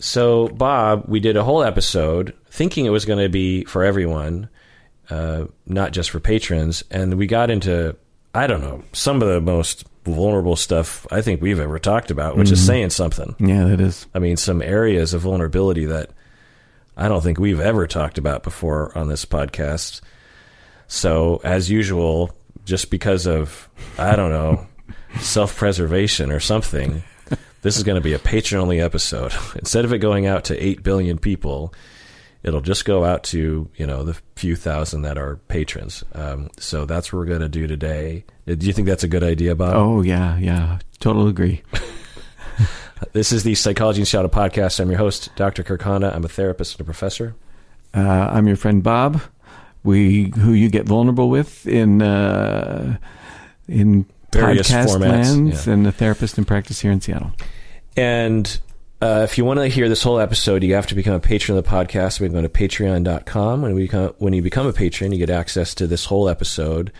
so Bob, we did a whole episode thinking it was going to be for everyone, uh, not just for patrons, and we got into I don't know some of the most vulnerable stuff I think we've ever talked about, which is saying something. Yeah, that is. I mean, some areas of vulnerability that I don't think we've ever talked about before on this podcast. So, as usual, just because of, I don't know, self preservation or something, this is going to be a patron only episode. Instead of it going out to 8 billion people, it'll just go out to, you know, the few thousand that are patrons. Um, so, that's what we're going to do today. Do you think that's a good idea, Bob? Oh yeah, yeah. Total agree. This is the Psychology in Seattle podcast. I'm your host, Dr. Kirk Honda. I'm a therapist and a professor. Uh, I'm your friend Bob. We who you get vulnerable with in uh, in Various podcast formats, lands yeah. and a therapist in practice here in Seattle. And uh, if you want to hear this whole episode, you have to become a patron of the podcast. We can go to patreon.com. When, we become, when you become a patron, you get access to this whole episode,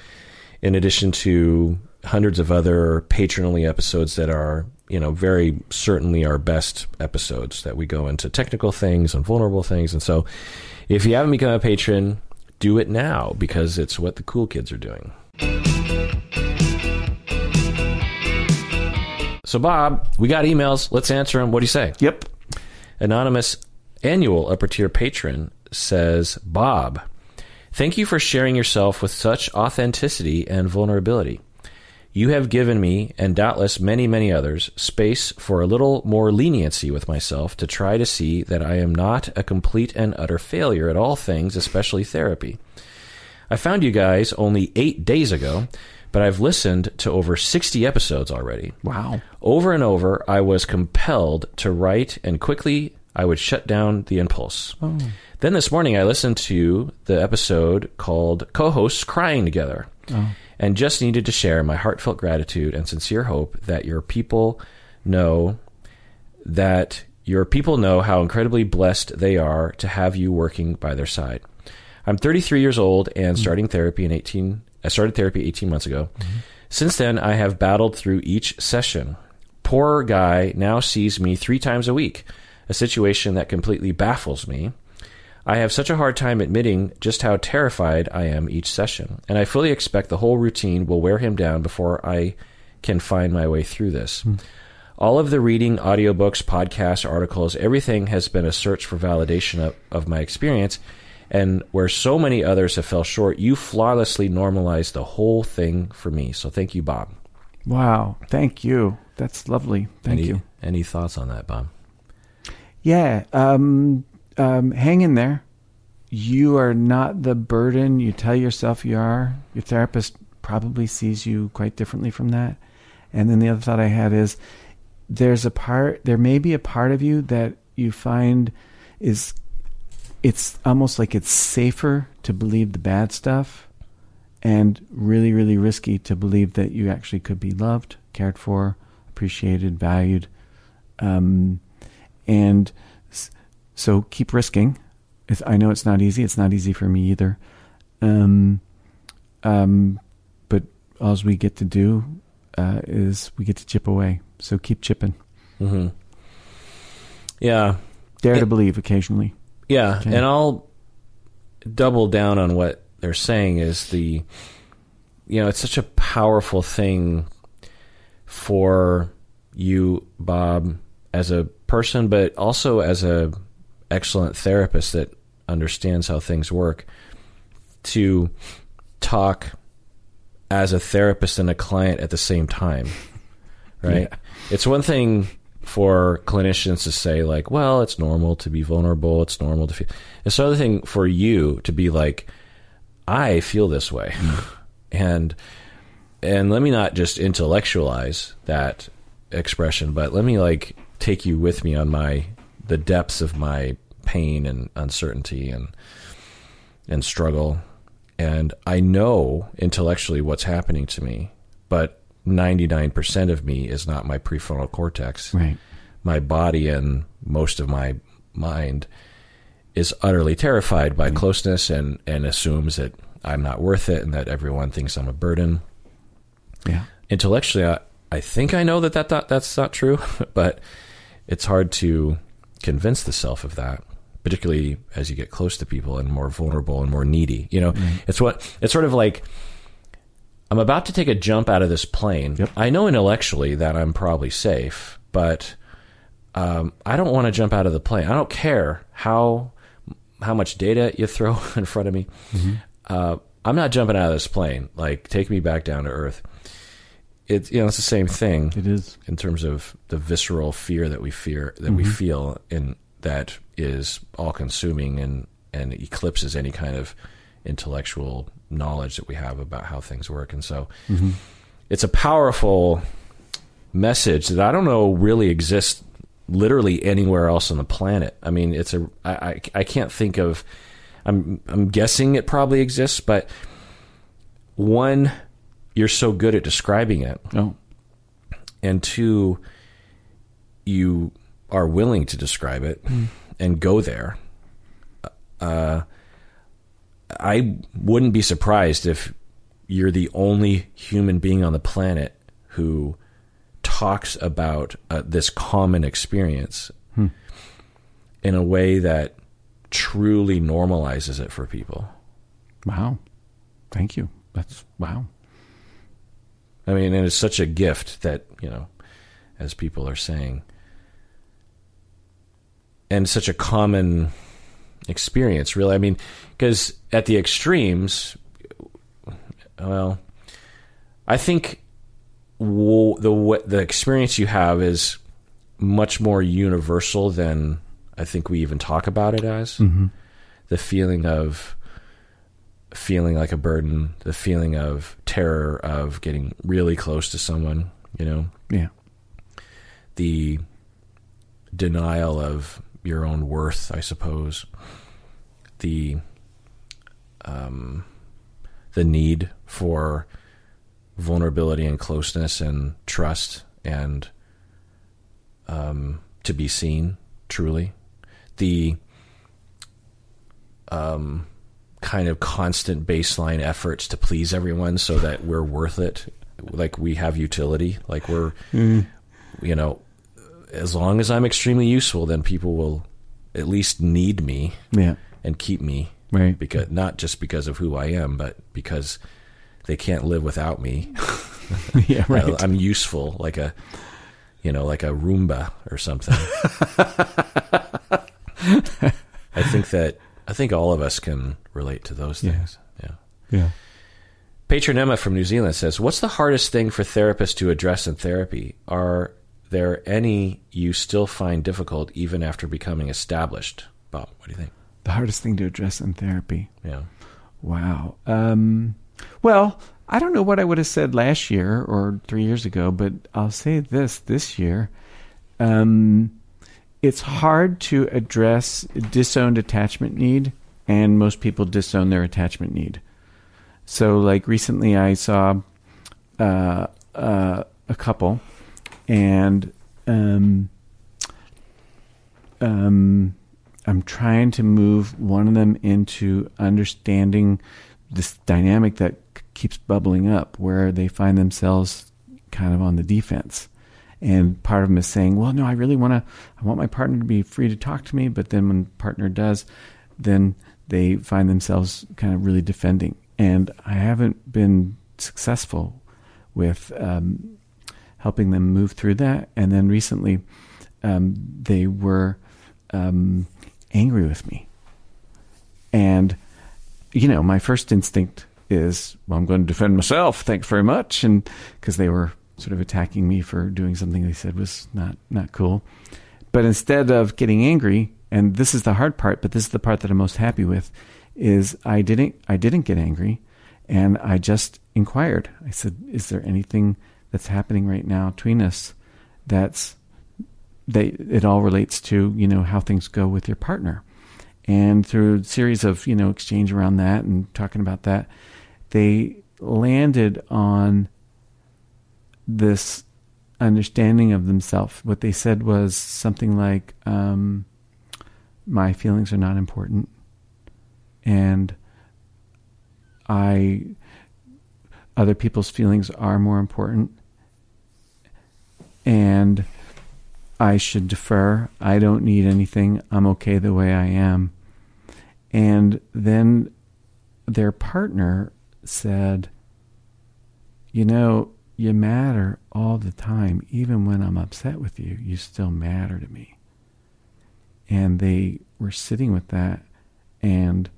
in addition to hundreds of other patron only episodes that are, you know, very certainly our best episodes that we go into technical things and vulnerable things. And so if you haven't become a patron, do it now because it's what the cool kids are doing. So, Bob, we got emails. Let's answer them. What do you say? Yep. Anonymous annual upper tier patron says, Bob, thank you for sharing yourself with such authenticity and vulnerability. You have given me, and doubtless many, many others, space for a little more leniency with myself to try to see that I am not a complete and utter failure at all things, especially therapy. I found you guys only eight days ago, but I've listened to over 60 episodes already. Wow. Over and over, I was compelled to write, and quickly I would shut down the impulse. Oh. Then this morning, I listened to the episode called Co hosts Crying Together oh. and just needed to share my heartfelt gratitude and sincere hope that your people know that your people know how incredibly blessed they are to have you working by their side. I'm 33 years old and hmm. starting therapy in 18. I started therapy 18 months ago. Mm-hmm. Since then, I have battled through each session. Poor guy now sees me three times a week, a situation that completely baffles me. I have such a hard time admitting just how terrified I am each session, and I fully expect the whole routine will wear him down before I can find my way through this. Hmm. All of the reading, audiobooks, podcasts, articles, everything has been a search for validation of, of my experience. And where so many others have fell short, you flawlessly normalized the whole thing for me. So thank you, Bob. Wow. Thank you. That's lovely. Thank any, you. Any thoughts on that, Bob? Yeah. Um, um, hang in there. You are not the burden you tell yourself you are. Your therapist probably sees you quite differently from that. And then the other thought I had is there's a part, there may be a part of you that you find is, it's almost like it's safer to believe the bad stuff and really, really risky to believe that you actually could be loved, cared for, appreciated, valued. Um, and so keep risking. It's, I know it's not easy. It's not easy for me either. Um, um, but all we get to do uh, is we get to chip away. So keep chipping. hmm Yeah, Dare Yeah. to believe occasionally. Yeah, Okay. and I'll double down on what they're saying is the you know, it's such a powerful thing for you, Bob, as a person, but also as a excellent therapist that understands how things work, to talk as a therapist and a client at the same time. Right? Yeah. It's one thing for clinicians to say like, well, it's normal to be vulnerable, it's normal to feel. It's another thing for you to be like, I feel this way. and and let me not just intellectualize that expression, but let me like take you with me on my the depths of my pain and uncertainty and and struggle. And I know intellectually what's happening to me, but 99% of me is not my prefrontal cortex. Right. My body and most of my mind is utterly terrified by closeness and, and assumes that I'm not worth it and that everyone thinks I'm a burden Yeah. intellectually, I, I think I know that, that that that's not true, but it's hard to convince the self of that, particularly as you get close to people and more vulnerable and more needy. You know, it's what it's sort of like. I'm about to take a jump out of this plane. Yep. I know intellectually that I'm probably safe, but um, I don't want to jump out of the plane. I don't care how how much data you throw in front of me. Uh, I'm not jumping out of this plane. Like, take me back down to earth. It's you know it's the same thing It is. in terms of the visceral fear that we fear that we feel and that is all consuming and and eclipses any kind of intellectual knowledge that we have about how things work. And so it's a powerful message that I don't know really exists literally anywhere else on the planet. I mean, it's a I, I, I can't think of I'm I'm guessing it probably exists, but one you're so good at describing it. Oh, and two, you are willing to describe it and go there. Uh, I wouldn't be surprised if you're the only human being on the planet who talks about uh, this common experience in a way that truly normalizes it for people. wow. Thank you. That's wow. I mean, and it's such a gift that, you know, as people are saying, and such a common experience, really. I mean, because at the extremes, well, I think w- the w- the experience you have is much more universal than I think we even talk about it as. Mm-hmm. The feeling of feeling like a burden, the feeling of terror of getting really close to someone, you know, Yeah. the denial of your own worth, I suppose, the um, the need for vulnerability and closeness and trust and um, to be seen truly, the um, kind of constant baseline efforts to please everyone so that we're worth it, like we have utility, like we're you know, as long as I'm extremely useful, then people will at least need me Yeah. and keep me Right. because not just because of who I am, but because they can't live without me. yeah. Right. I, am useful, like a, you know, like a Roomba or something. I think that I think all of us can relate to those Yeah. things. Yeah. yeah. Patron Emma from New Zealand says, "What's the hardest thing for therapists to address in therapy? Are there any you still find difficult even after becoming established?" Bob, what do you think? The hardest thing to address in therapy. Yeah. Wow. Um, well, I don't know what I would have said last year or three years ago, but I'll say this this year. Um, it's hard to address disowned attachment need, and most people disown their attachment need. So, like recently, I saw uh, uh, a couple, and um, um, I'm trying to move one of them into understanding this dynamic that keeps bubbling up, where they find themselves kind of on the defense. And part of them is saying, "Well, no, I really want to. I want my partner to be free to talk to me." But then when partner does, then they find themselves kind of really defending. And I haven't been successful with um, helping them move through that. And then recently, um, they were um, angry with me. And, you know, my first instinct is, well, I'm going to defend myself. Thanks very much. And because they were sort of attacking me for doing something they said was not, not cool. But instead of getting angry, and this is the hard part, but this is the part that I'm most happy with, is I didn't I didn't get angry and I just inquired. I said, Is there anything that's happening right now between us that's they it all relates to you know how things go with your partner. And through a series of you know exchange around that and talking about that they landed on this understanding of themselves. What they said was something like um, my feelings are not important. And i other people's feelings are more important and I should defer. I don't need anything. I'm okay the way I am. And then their partner said, You know, you matter all the time. Even when I'm upset with you, you still matter to me. And they were sitting with that and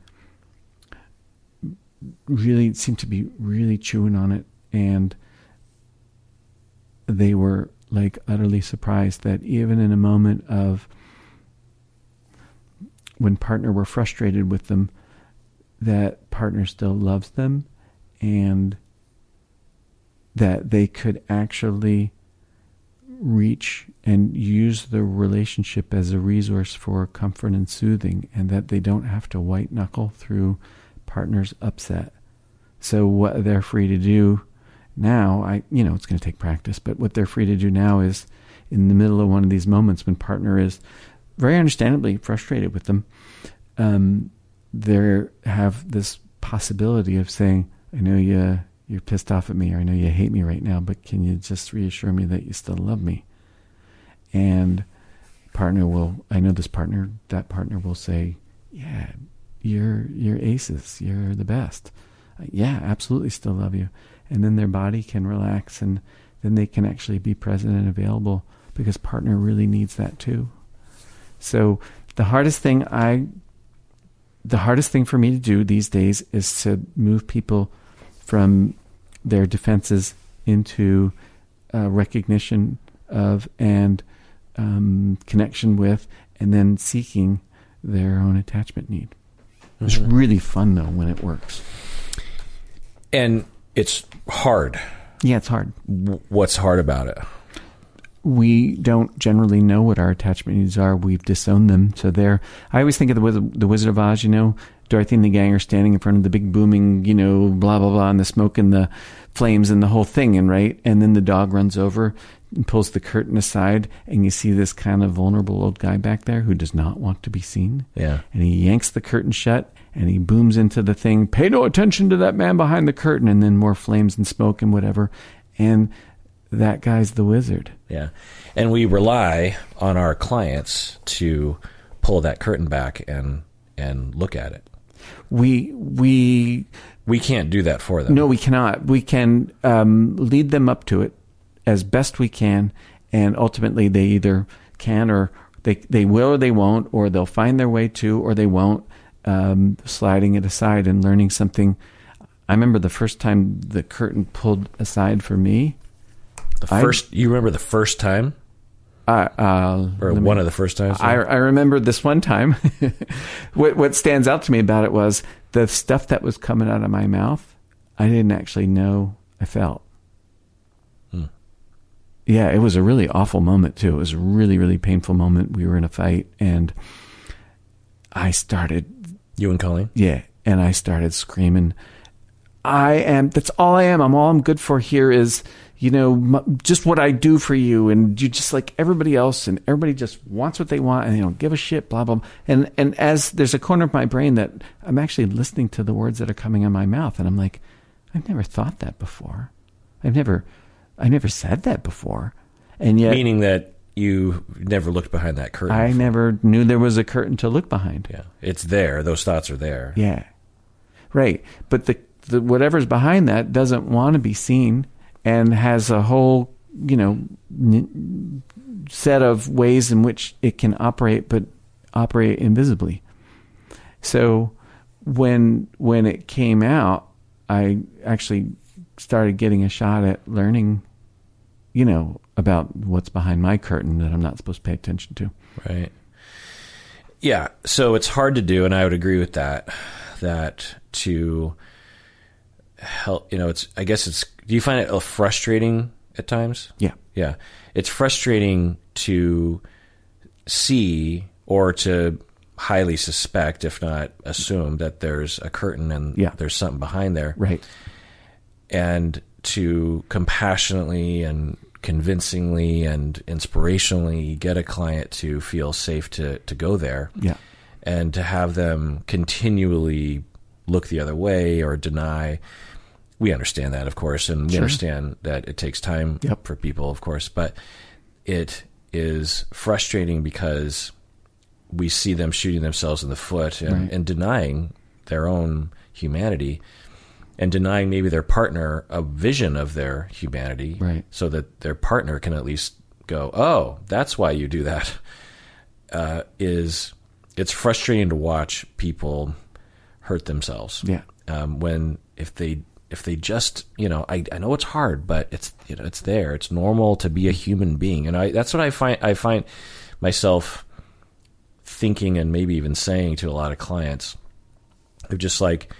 really seemed to be really chewing on it. And they were like utterly surprised that even in a moment of when partner were frustrated with them, that partner still loves them and that they could actually reach and use the relationship as a resource for comfort and soothing and that they don't have to white knuckle through partner's upset. So what they're free to do now, I you know, it's going to take practice, but what they're free to do now is in the middle of one of these moments when partner is very understandably frustrated with them, um, they have this possibility of saying, "I know you you're pissed off at me, or I know you hate me right now, but can you just reassure me that you still love me?" And partner will, I know this partner, that partner will say, "Yeah, you're you're aces, you're the best." Yeah, absolutely, still love you, and then their body can relax, and then they can actually be present and available because partner really needs that too. So the hardest thing I the hardest thing for me to do these days is to move people from their defenses into uh, recognition of and um, connection with, and then seeking their own attachment need. Mm-hmm. It's really fun though when it works. And it's hard. Yeah, it's hard. What's hard about it? we don't generally know what our attachment needs are. We've disowned them. So there, I always think of the Wizard, the Wizard of Oz. You know, Dorothy and the gang are standing in front of the big booming, you know, blah blah blah, and the smoke and the flames and the whole thing, and right, and then the dog runs over and pulls the curtain aside, and you see this kind of vulnerable old guy back there who does not want to be seen. Yeah, and he yanks the curtain shut. And he booms into the thing, pay no attention to that man behind the curtain, and then more flames and smoke and whatever. And that guy's the wizard. Yeah. And we rely on our clients to pull that curtain back and and look at it. We we we can't do that for them. No, we cannot. We can um, lead them up to it as best we can, and ultimately they either can or they they will or they won't, or they'll find their way to, or they won't. Um, sliding it aside and learning something. I remember the first time the curtain pulled aside for me. The first, I, you remember the first time? Uh, uh, or one of the first times? I, I remember this one time. what, what stands out to me about it was the stuff that was coming out of my mouth. I didn't actually know I felt. Hmm. Yeah, it was a really awful moment too. It was a really, really painful moment. We were in a fight, and I started. You and Colleen? Yeah, and I started screaming. I am. That's all I am. I'm all I'm good for here is you know, just what I do for you, and you just like everybody else, and everybody just wants what they want, and they don't give a shit, blah blah. And and as there's a corner of my brain that I'm actually listening to the words that are coming out of my mouth, and I'm like, I've never thought that before. I've never, I've never said that before, and yet meaning that you never looked behind that curtain. I never knew there was a curtain to look behind. Yeah, it's there. Those thoughts are there. Yeah, right. But the, the whatever's behind that doesn't want to be seen and has a whole, you know, n- set of ways in which it can operate, but operate invisibly. So when when it came out, I actually started getting a shot at learning, you know, about what's behind my curtain that I'm not supposed to pay attention to. Right. Yeah. So it's hard to do, and I would agree with that. That to help, you know, it's. I guess it's do you find it frustrating at times? Yeah. Yeah. It's frustrating to see or to highly suspect, if not assume, that there's a curtain and yeah. there's something behind there. Right. And to compassionately and convincingly and inspirationally get a client to feel safe to, to go there. Yeah. And to have them continually look the other way or deny we understand that, of course, and we sure. understand that it takes time yep. for people, of course, but it is frustrating because we see them shooting themselves in the foot and, Right. and denying their own humanity and denying maybe their partner a vision of their humanity Right. so that their partner can at least go oh that's why you do that uh, is it's frustrating to watch people hurt themselves Yeah. um, when if they if they just you know I, I know it's hard but it's you know it's there it's normal to be a human being and I that's what I find I find myself thinking and maybe even saying to a lot of clients of just like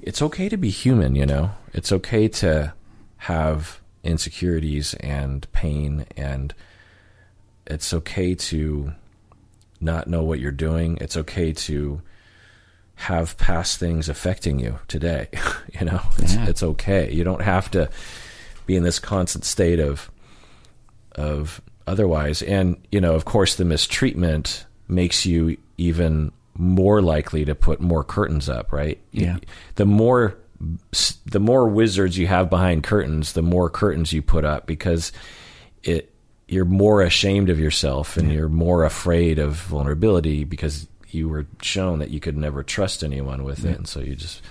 it's okay to be human you know it's okay to have insecurities and pain and it's okay to not know what you're doing it's okay to have past things affecting you today. you know, it's Yeah. it's okay. You don't have to be in this constant state of of otherwise. And you know, of course, the mistreatment makes you even more likely to put more curtains up, right? Yeah. The more the more wizards you have behind curtains, the more curtains you put up because it you're more ashamed of yourself and you're more afraid of vulnerability because you were shown that you could never trust anyone with it and so you just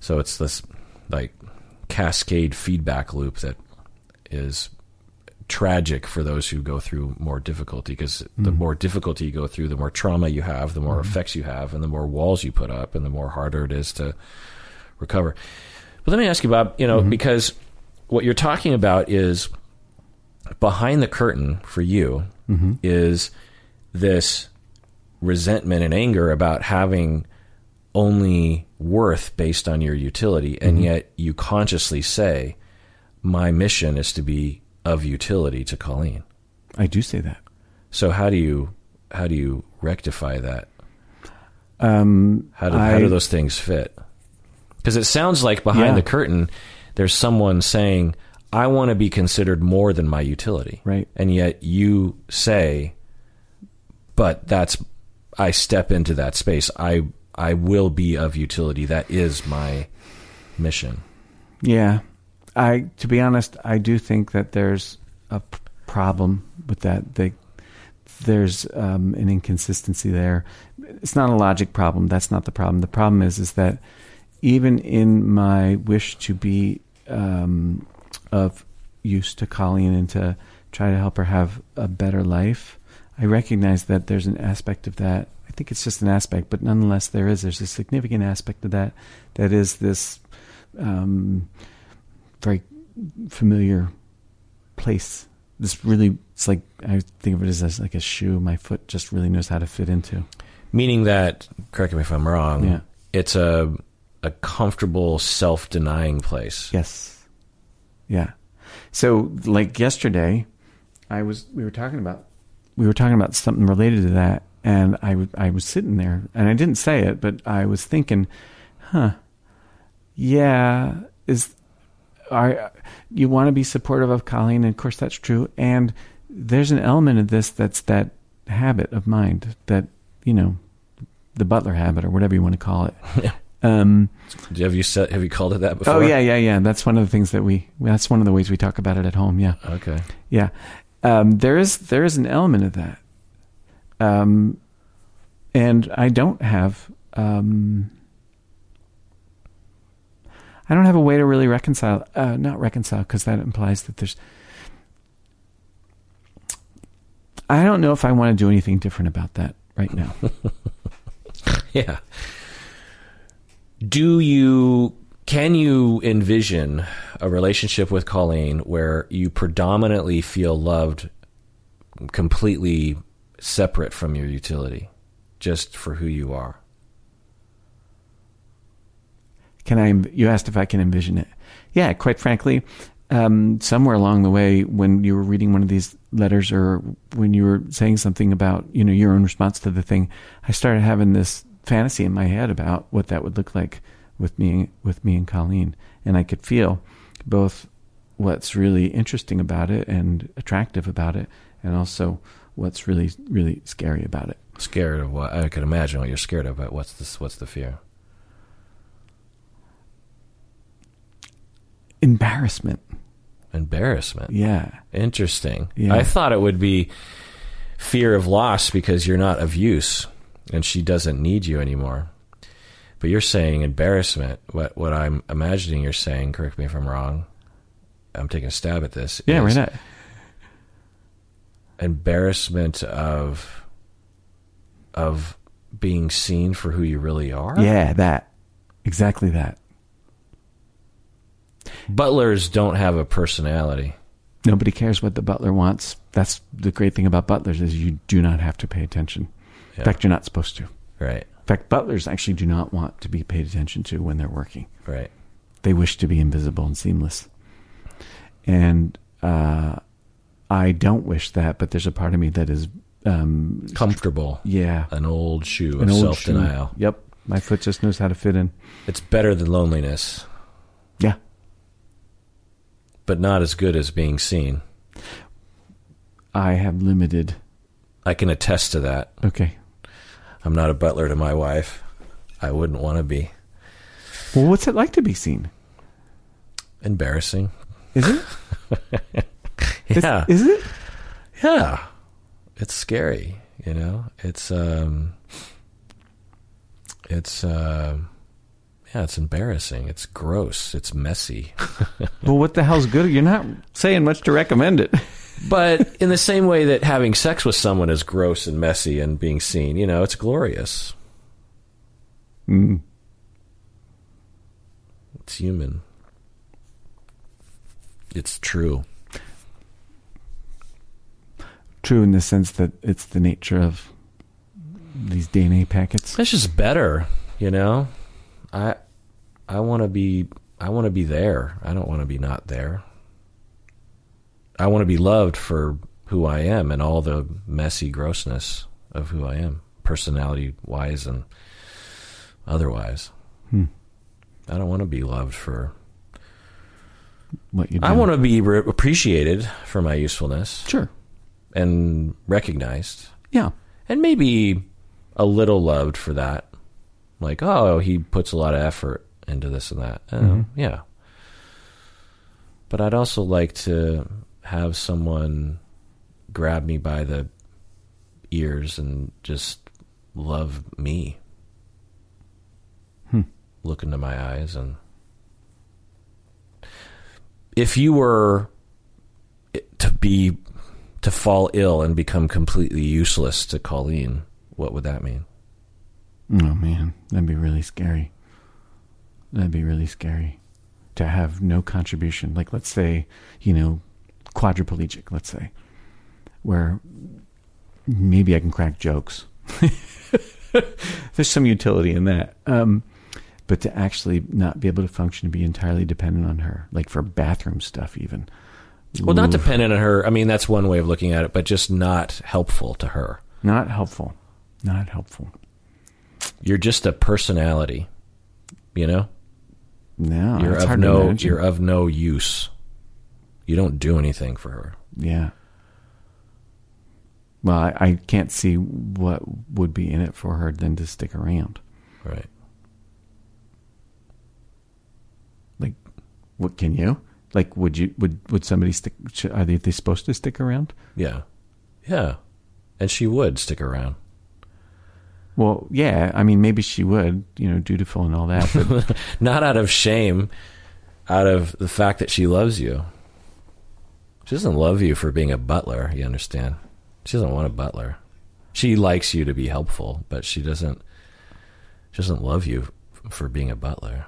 so it's this like cascade feedback loop that is tragic for those who go through more difficulty because the mm. more difficulty you go through the more trauma you have the more mm-hmm. effects you have and the more walls you put up and the more harder it is to recover. But let me ask you bob you know mm-hmm. because what you're talking about is behind the curtain for you mm-hmm. is this resentment and anger about having only worth based on your utility and yet you consciously say my mission is to be of utility to Colleen. I do say that. So how do you how do you rectify that? Um, How do I, how do those things fit? Because it sounds like behind Yeah. the curtain there's someone saying I want to be considered more than my utility. Right. And yet you say but that's I step into that space. I I will be of utility. That is my mission. Yeah, I to be honest, I do think that there's a p- problem with that. They, there's um, an inconsistency there. It's not a logic problem. That's not the problem. The problem is is that even in my wish to be um, of use to Colleen and to try to help her have a better life, I recognize that there's an aspect of that. I think it's just an aspect, but nonetheless, there is. There's a significant aspect of that. That is this um, very familiar place. This really, it's like I think of it as, as like a shoe. My foot just really knows how to fit into. Meaning that correct me if I'm wrong. Yeah. It's a a comfortable self-denying place. Yes. Yeah. So like yesterday, I was we were talking about we were talking about something related to that, and I w- I was sitting there, and I didn't say it, but I was thinking, huh, yeah, is are you want to be supportive of Colleen, and of course that's true, and there's an element of this that's that habit of mind that you know the Butler habit or whatever you want to call it. Yeah. Um, Have you said, have you called it that before? Oh yeah, yeah, yeah. That's one of the things that we. That's one of the ways we talk about it at home. Yeah, Okay. yeah. Um, there is there is an element of that, um, and I don't have. Um, I don't have a way to really reconcile. Uh, not reconcile because that implies that there's. I don't know if I want to do anything different about that right now. Yeah. Do you can you envision a relationship with Colleen where you predominantly feel loved completely separate from your utility, just for who you are? Can I? You asked if I can envision it. Yeah, quite frankly, um, somewhere along the way, when you were reading one of these letters, or when you were saying something about you know your own response to the thing, I started having this fantasy in my head about what that would look like with me, with me and Colleen, and I could feel both what's really interesting about it and attractive about it, and also what's really really scary about it. Scared of what? I can imagine what you're scared of, but what's this? What's the fear? Embarrassment. Embarrassment. Yeah. Interesting. Yeah. I thought it would be fear of loss because you're not of use and she doesn't need you anymore. But you're saying embarrassment. What what I'm imagining you're saying, correct me if I'm wrong. I'm taking a stab at this. Yeah, right. Now. Embarrassment of of being seen for who you really are. Yeah, that. Exactly that. Butlers don't have a personality. Nobody cares what the butler wants. That's the great thing about butlers is you do not have to pay attention. Yeah. In fact, you're not supposed to. Right. In fact, butlers actually do not want to be paid attention to when they're working. Right. They wish to be invisible and seamless. And uh, I don't wish that, but there's a part of me that is, um, Comfortable. yeah, An old shoe an of self denial. Yep, my foot just knows how to fit in. It's better than loneliness, but not as good as being seen. I have limited. I can attest to that. Okay. I'm not a butler to my wife. I wouldn't want to be. Well, what's it like to be seen? Embarrassing. Is it? Is- Yeah. Is, it? yeah. It's scary, you know? It's um it's um yeah, it's embarrassing. It's gross. It's messy. Well, what the hell's good? You're not saying much to recommend it. but in the same way that having sex with someone is gross and messy and being seen, you know, it's glorious. Mm. It's human. It's true. True in the sense that it's the nature of these DNA packets. It's just better, you know. I I want to be I want to be there. I don't want to be not there. I want to be loved for who I am and all the messy grossness of who I am, personality wise and otherwise. Hmm. I don't want to be loved for. What you do. I want to be re- appreciated for my usefulness Sure. and recognized, Yeah. and maybe a little loved for that. Like, oh, he puts a lot of effort into this and that. Uh, Mhm. Yeah. But I'd also like to have someone grab me by the ears and just love me. Hmm. Look into my eyes and if you were to be to fall ill and become completely useless to Colleen, what would that mean? Oh man, that'd be really scary. That'd be really scary to have no contribution. Like let's say, you know, quadriplegic, let's say, where maybe I can crack jokes. There's some utility in that. Um, but to actually not be able to function and be entirely dependent on her, like for bathroom stuff, even. Well, not dependent on her. I mean, that's one way of looking at it, but just not helpful to her. Not helpful. Not helpful. You're just a personality, you know. No, you're of no. You're of no use. You don't do anything for her. Yeah. Well, I, I can't see what would be in it for her than to stick around. Right. Like, what can you? Like, would you? Would would somebody stick? Are they, they supposed to stick around? Yeah. Yeah. And she would stick around. Well, yeah. I mean, maybe she would. You know, dutiful and all that. But Not out of shame, out of the fact that she loves you. She doesn't love you for being a butler, you understand? She doesn't want a butler. She likes you to be helpful, but she doesn't she doesn't love you f- for being a butler.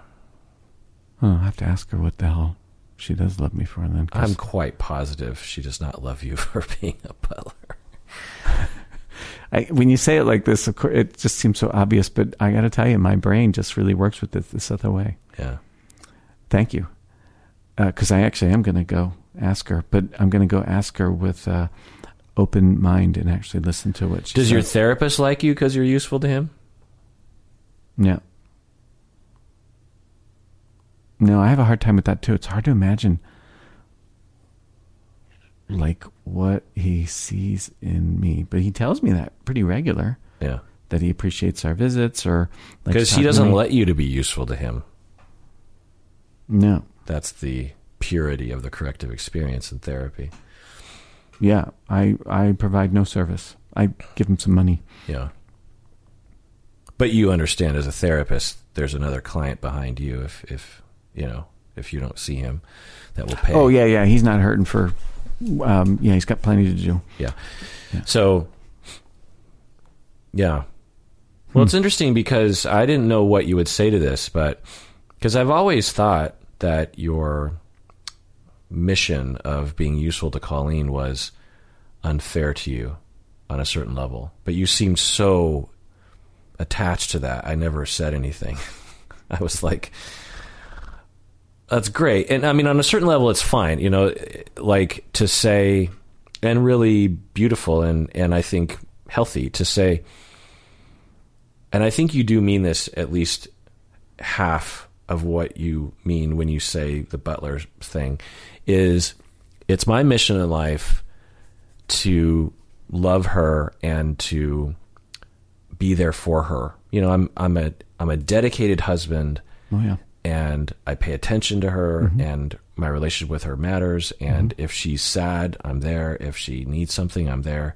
oh, I'll have to ask her what the hell she does love me for. Then I'm quite positive she does not love you for being a butler. I, when you say it like this, of course, it just seems so obvious. But I got to tell you, my brain just really works with it this other way. Yeah. Thank you. Because I actually am going to go ask her, but I'm going to go ask her with uh, open mind and actually listen to what she Does says. your therapist like you because you're useful to him? yeah. No, I have a hard time with that too. It's hard to imagine, like what he sees in me, but he tells me that pretty regular Yeah. that he appreciates our visits or Because he doesn't let you to be useful to him. No, That's the purity of the corrective experience in therapy. Yeah, I I provide no service. I give him some money. Yeah. But you understand as a therapist, there's another client behind you if, if you know, if you don't see him that will pay. Oh yeah, yeah. He's not hurting for. Um, yeah, he's got plenty to do. Yeah. Yeah. So, yeah. Well, it's interesting because I didn't know what you would say to this, but because I've always thought that your mission of being useful to Colleen was unfair to you on a certain level, but you seemed so attached to that. I never said anything. I was like, that's great. And I mean, on a certain level, it's fine, you know, like to say, and really beautiful and, and I think healthy to say, and I think you do mean this at least half of what you mean when you say the butler thing is it's my mission in life to love her and to be there for her. You know, I'm I'm a I'm a dedicated husband Oh yeah. And I pay attention to her mm-hmm. and my relationship with her matters and mm-hmm. if she's sad, I'm there. If she needs something, I'm there.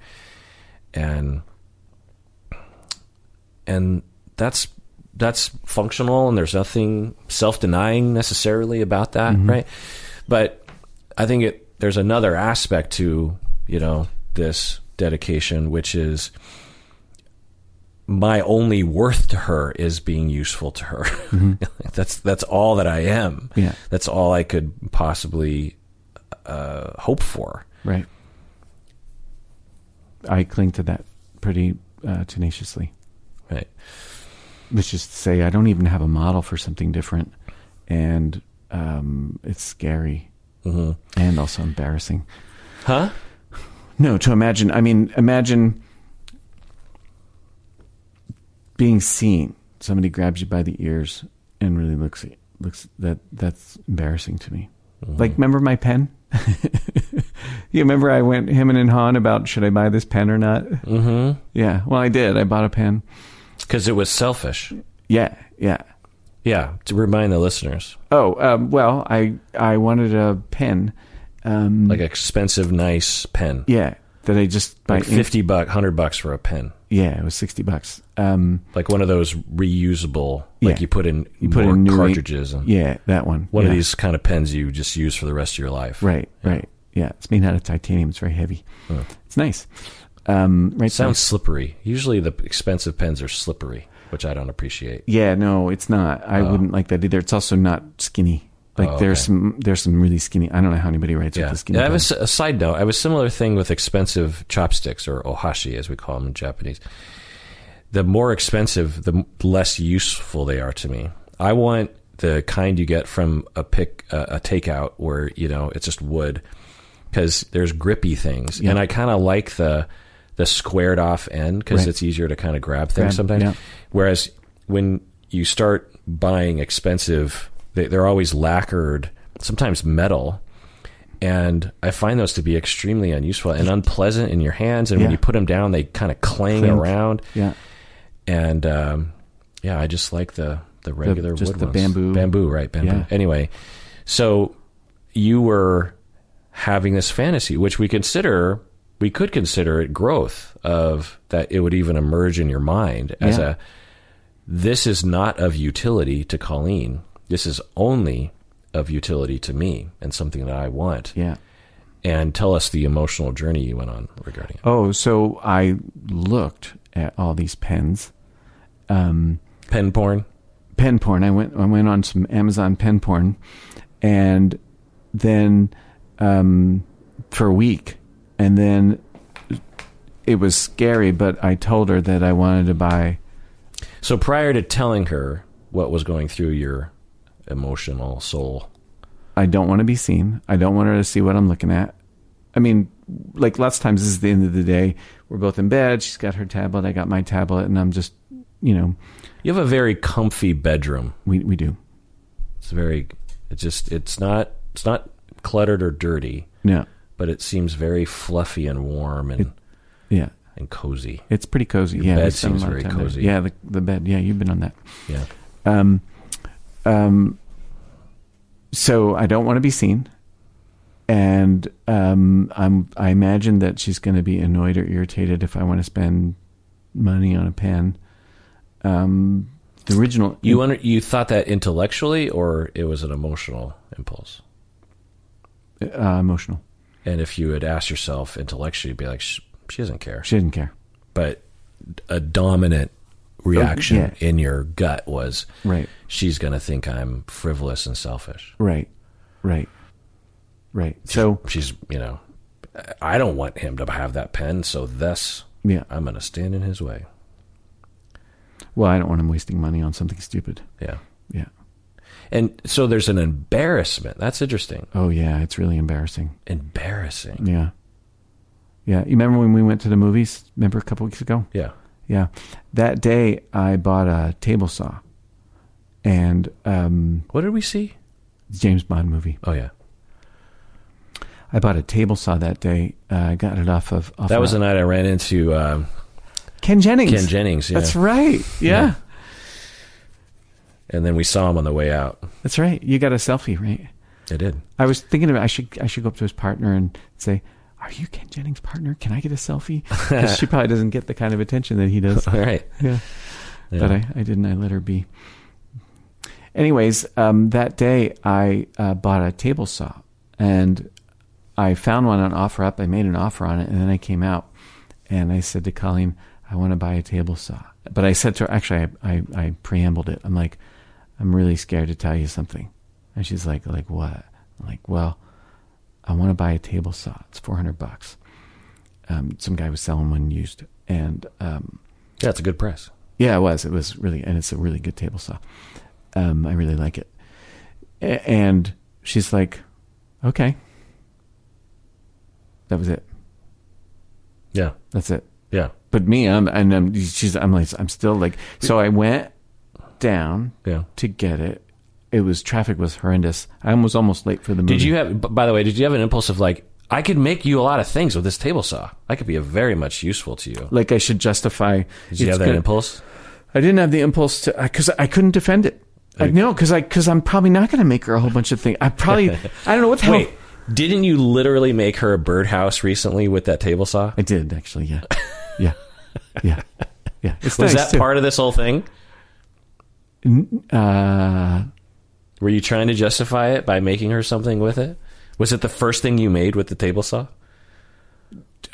And and that's that's functional and there's nothing self-denying necessarily about that, mm-hmm. right? But I think it there's another aspect to, you know, this dedication which is my only worth to her is being useful to her. that's that's all that I am. Yeah. That's all I could possibly uh, hope for. Right. I cling to that pretty uh, tenaciously. Right. Let's just say I don't even have a model for something different, and um, it's scary hmm and also embarrassing. Huh? No, to imagine. I mean, imagine being seen. Somebody grabs you by the ears and really looks at looks that that's embarrassing to me. Like, remember my pen? you remember I went him and Han about should I buy this pen or not? Mm-hmm. Yeah, well, I did. I bought a pen. Because it was selfish. Yeah, yeah. Yeah. To remind the listeners, Oh, um, well, I I wanted a pen. Um, like expensive, nice pen, yeah, that I just by like fifty buck, hundred bucks for a pen, Yeah, it was sixty bucks. Um, like one of those reusable, like Yeah. you put in you put in ink- cartridges and Yeah, that one. one yeah. of these kind of pens you just use for the rest of your life. Right, right. Yeah, it's made out of titanium. It's very heavy. It's nice. Um, right. Sounds slippery. Usually the expensive pens are slippery, which I don't appreciate. Yeah, no, it's not. I wouldn't like that either. It's also not skinny. Like Oh, there's some there's some really skinny. I don't know how anybody writes Yeah. with a skinny. I have a, a side note. I have a similar thing with expensive chopsticks or ohashi, as we call them in Japanese. The more expensive, the less useful they are to me. I want the kind you get from a pick uh, a takeout where you know it's just wood because there's grippy things, Yeah. and I kind of like the the squared off end because Right. it's easier to kind of grab things Grab, sometimes. yeah. Whereas when you start buying expensive, they, they're always lacquered, sometimes metal, and I find those to be extremely unuseful and unpleasant in your hands. And when you put them down, they kind of clang Clink. around. yeah, And um, yeah, I just like the the regular just wood the ones. bamboo. bamboo, right? Bamboo. Yeah. Anyway, so you were having this fantasy, which we consider we could consider it growth of that it would even emerge in your mind as Yeah. a this is not of utility to Colleen. This is only of utility to me and something that I want. yeah. And tell us the emotional journey you went on regarding it. Oh, so I looked at all these pens. Um, Pen porn. pen porn. I went I went on some Amazon pen porn, and then um, for a week, and then it was scary. But I told her that I wanted to buy. So prior to telling her what was going through your emotional soul, I don't want to be seen. I don't want her to see what I'm looking at. I mean, like lots of times, this is the end of the day. We're both in bed. She's got her tablet. I got my tablet, and I'm just, you know, you have a very comfy bedroom. we we do. It's very, it just, it's not, it's not cluttered or dirty, No, but it seems very fluffy and warm and yeah, and cozy. it's pretty cozy. Your yeah, bed we spend a seems very time there. cozy. Yeah, the the bed. Yeah, you've been on that. Yeah. Um, um, so I don't want to be seen. and um, I'm I imagine that she's going to be annoyed or irritated if I want to spend money on a pen. Um, the original You under, you thought that intellectually, or it was an emotional impulse. uh, emotional. And if you had asked yourself intellectually, you'd be like, she, she doesn't care. She didn't care. But a dominant reaction yeah. in your gut was, Right. she's going to think I'm frivolous and selfish. Right. Right. Right. So She's, you know, I don't want him to have that pen, so thus yeah. I'm going to stand in his way. Well, I don't want him wasting money on something stupid. Yeah. Yeah. And so there's an embarrassment. That's interesting. Oh yeah, it's really embarrassing. Embarrassing. Yeah. Yeah. You remember when we went to the movies? Remember a couple weeks ago? Yeah. Yeah. That day I bought a table saw. And um What did we see? James Bond movie. Oh, yeah. I bought a table saw that day. Uh, I got it off of off That was the night I ran into um, Ken Jennings. Ken Jennings. Yeah. That's right. Yeah. Yeah. And then we saw him on the way out. That's right. You got a selfie, right? I did. I was thinking about I should I should go up to his partner and say, "Are you Ken Jennings' partner? Can I get a selfie?" she probably doesn't get the kind of attention that he does. All right. yeah. Yeah. But I, I didn't. I let her be. Anyways, um, that day I uh, bought a table saw and I found one on OfferUp. I made an offer on it and then I came out and I said to Colleen, I want to buy a table saw. But I said to her, actually, I, I, I preambled it. I'm like, I'm really scared to tell you something. And she's like, like what? I'm like, well, I want to buy a table saw. It's 400 bucks. Um, some guy was selling one used. And, um, Yeah, it's a good price. yeah, it was. It was really, and it's a really good table saw. Um, I really like it. A- and she's like, okay. That was it. Yeah. That's it. Yeah. But me, I'm, and I'm, she's, I'm like, I'm still like, so I went down Yeah. to get it. It was, traffic was horrendous. I was almost late for the movie. Did you have, by the way, did you have an impulse of like, I could make you a lot of things with this table saw. I could be a very much useful to you. like, I should justify. Did you have that gonna- impulse? I didn't have the impulse to, because I couldn't defend it. I, no, because I, because I'm probably not going to make her a whole bunch of things. I probably, I don't know what the hell. Wait, didn't you literally make her a birdhouse recently with that table saw? I did actually. Yeah, yeah, yeah, yeah. It's Was nice that too. part of this whole thing? Uh, Were you trying to justify it by making her something with it? Was it the first thing you made with the table saw?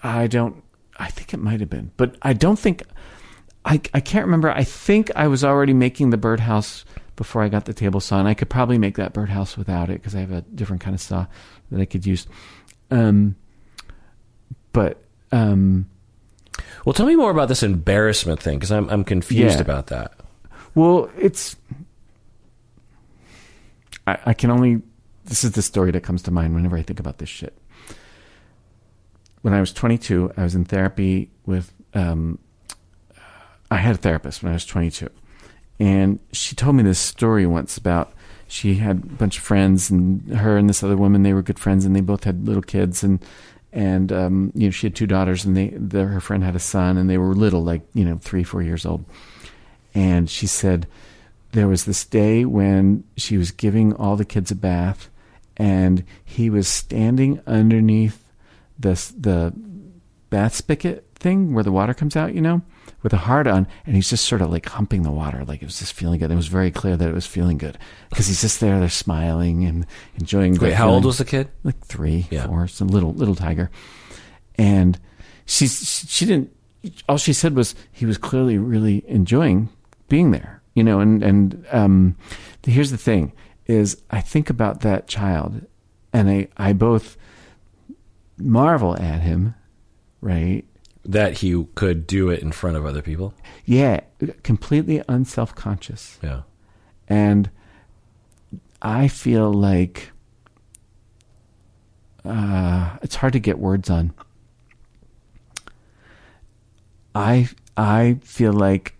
I don't. I think it might have been, but I don't think. I I can't remember. I think I was already making the birdhouse before I got the table saw, and I could probably make that birdhouse without it because I have a different kind of saw that I could use. Um, but um, Well, tell me more about this embarrassment thing because I'm I'm confused Yeah. about that. Well, it's. I, I can only. This is the story that comes to mind whenever I think about this shit. When I was 22, I was in therapy with. Um, I had a therapist when I was 22. And she told me this story once about she had a bunch of friends, and her and this other woman, they were good friends, and they both had little kids. And and um, you know, she had two daughters, and they, the, her friend had a son, and they were little, like you know, three, four years old and she said there was this day when she was giving all the kids a bath and he was standing underneath this the bath spigot thing where the water comes out you know with a heart on and he's just sort of like humping the water like it was just feeling good it was very clear that it was feeling good because he's just there they're smiling and enjoying Wait, the how old was the kid? like three, Yeah. four, some little little tiger, and she's she didn't. All she said was he was clearly really enjoying being there, you know. And and um, here's the thing: is I think about that child, and I I both marvel at him, right? That he could do it in front of other people. Yeah, completely unself conscious. Yeah. and I feel like uh, it's hard to get words on. I I feel like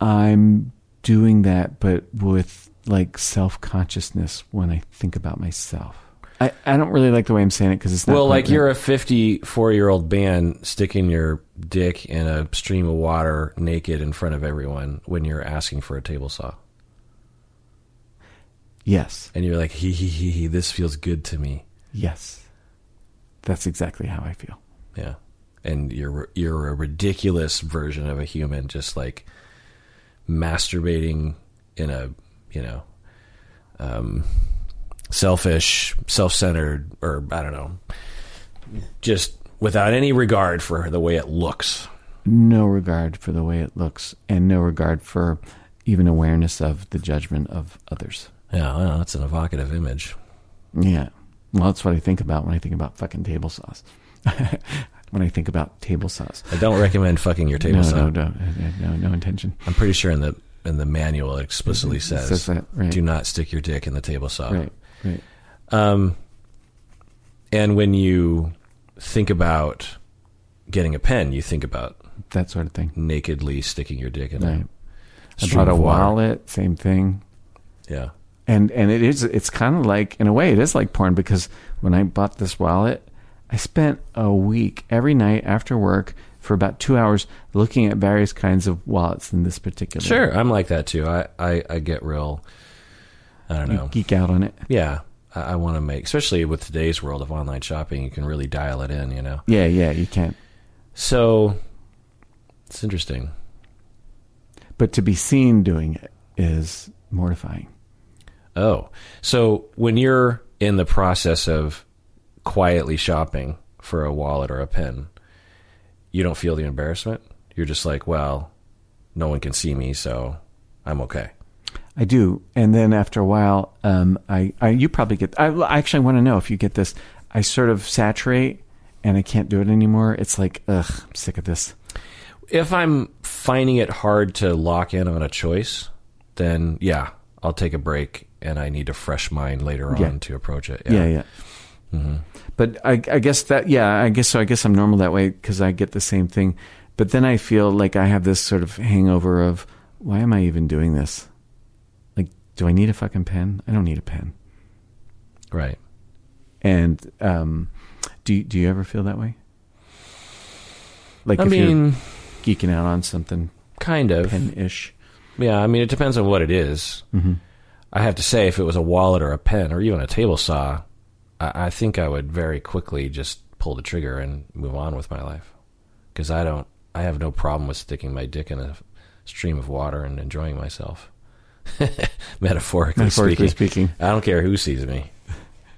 I'm doing that, but with like self consciousness when I think about myself. I, I don't really like the way I'm saying it because it's not. Well, like you're a 54 year old man sticking your dick in a stream of water naked in front of everyone when you're asking for a table saw. yes, And you're like, hee hee hee hee, this feels good to me. Yes. That's exactly how I feel. Yeah. And you're you're a ridiculous version of a human, just like masturbating in a you know um, selfish, self-centered, or I don't know, just without any regard for the way it looks. No regard for the way it looks, and no regard for even awareness of the judgment of others. Yeah, well, that's an evocative image. Yeah. Well, that's what I think about when I think about fucking table saws. when I think about table saws. I don't recommend fucking your table no, saw. no, no, no, no intention. I'm pretty sure in the in the manual it explicitly It says, says that, right. "Do not stick your dick in the table saw." Right, right. Um, and when you think about getting a pen, you think about That sort of thing. nakedly sticking your dick in Right. I bought a wallet, same thing. Yeah, And and it is it's kind of like in a way it is like porn because when I bought this wallet, I spent a week every night after work for about 2 hours looking at various kinds of wallets in this particular. sure. I'm like that too. I I, I get real. I don't You know. geek out on it. Yeah, I, I want to make, especially with today's world of online shopping, you can really dial it in. You know. Yeah, yeah, you can. So it's interesting. But to be seen doing it is mortifying. Oh, so when you're in the process of quietly shopping for a wallet or a pen, you don't feel the embarrassment. You're just like, well, no one can see me, so I'm okay. I do, and then after a while, um, I, I you probably get. I, I actually want to know if you get this. I sort of saturate, and I can't do it anymore. It's like, ugh, I'm sick of this. If I'm finding it hard to lock in on a choice, then yeah, I'll take a break and I need a fresh mind later Yeah. on to approach it. Yeah, yeah. Mm-hmm. But I, I guess that, yeah, I guess so. I guess I'm normal that way because I get the same thing. But then I feel like I have this sort of hangover of why am I even doing this? Like, do I need a fucking pen? I don't need a pen. Right. And um, do you- do you ever feel that way? Like, I if mean, you're geeking out on something kind of. pen-ish. Yeah, I mean, it depends on what it is. Mm-hmm. I have to say, if it was a wallet or a pen or even a table saw, I, I think I would very quickly just pull the trigger and move on with my life. Because I don't, I have no problem with sticking my dick in a stream of water and enjoying myself. Metaphorically, Metaphorically speaking. speaking. I don't care who sees me.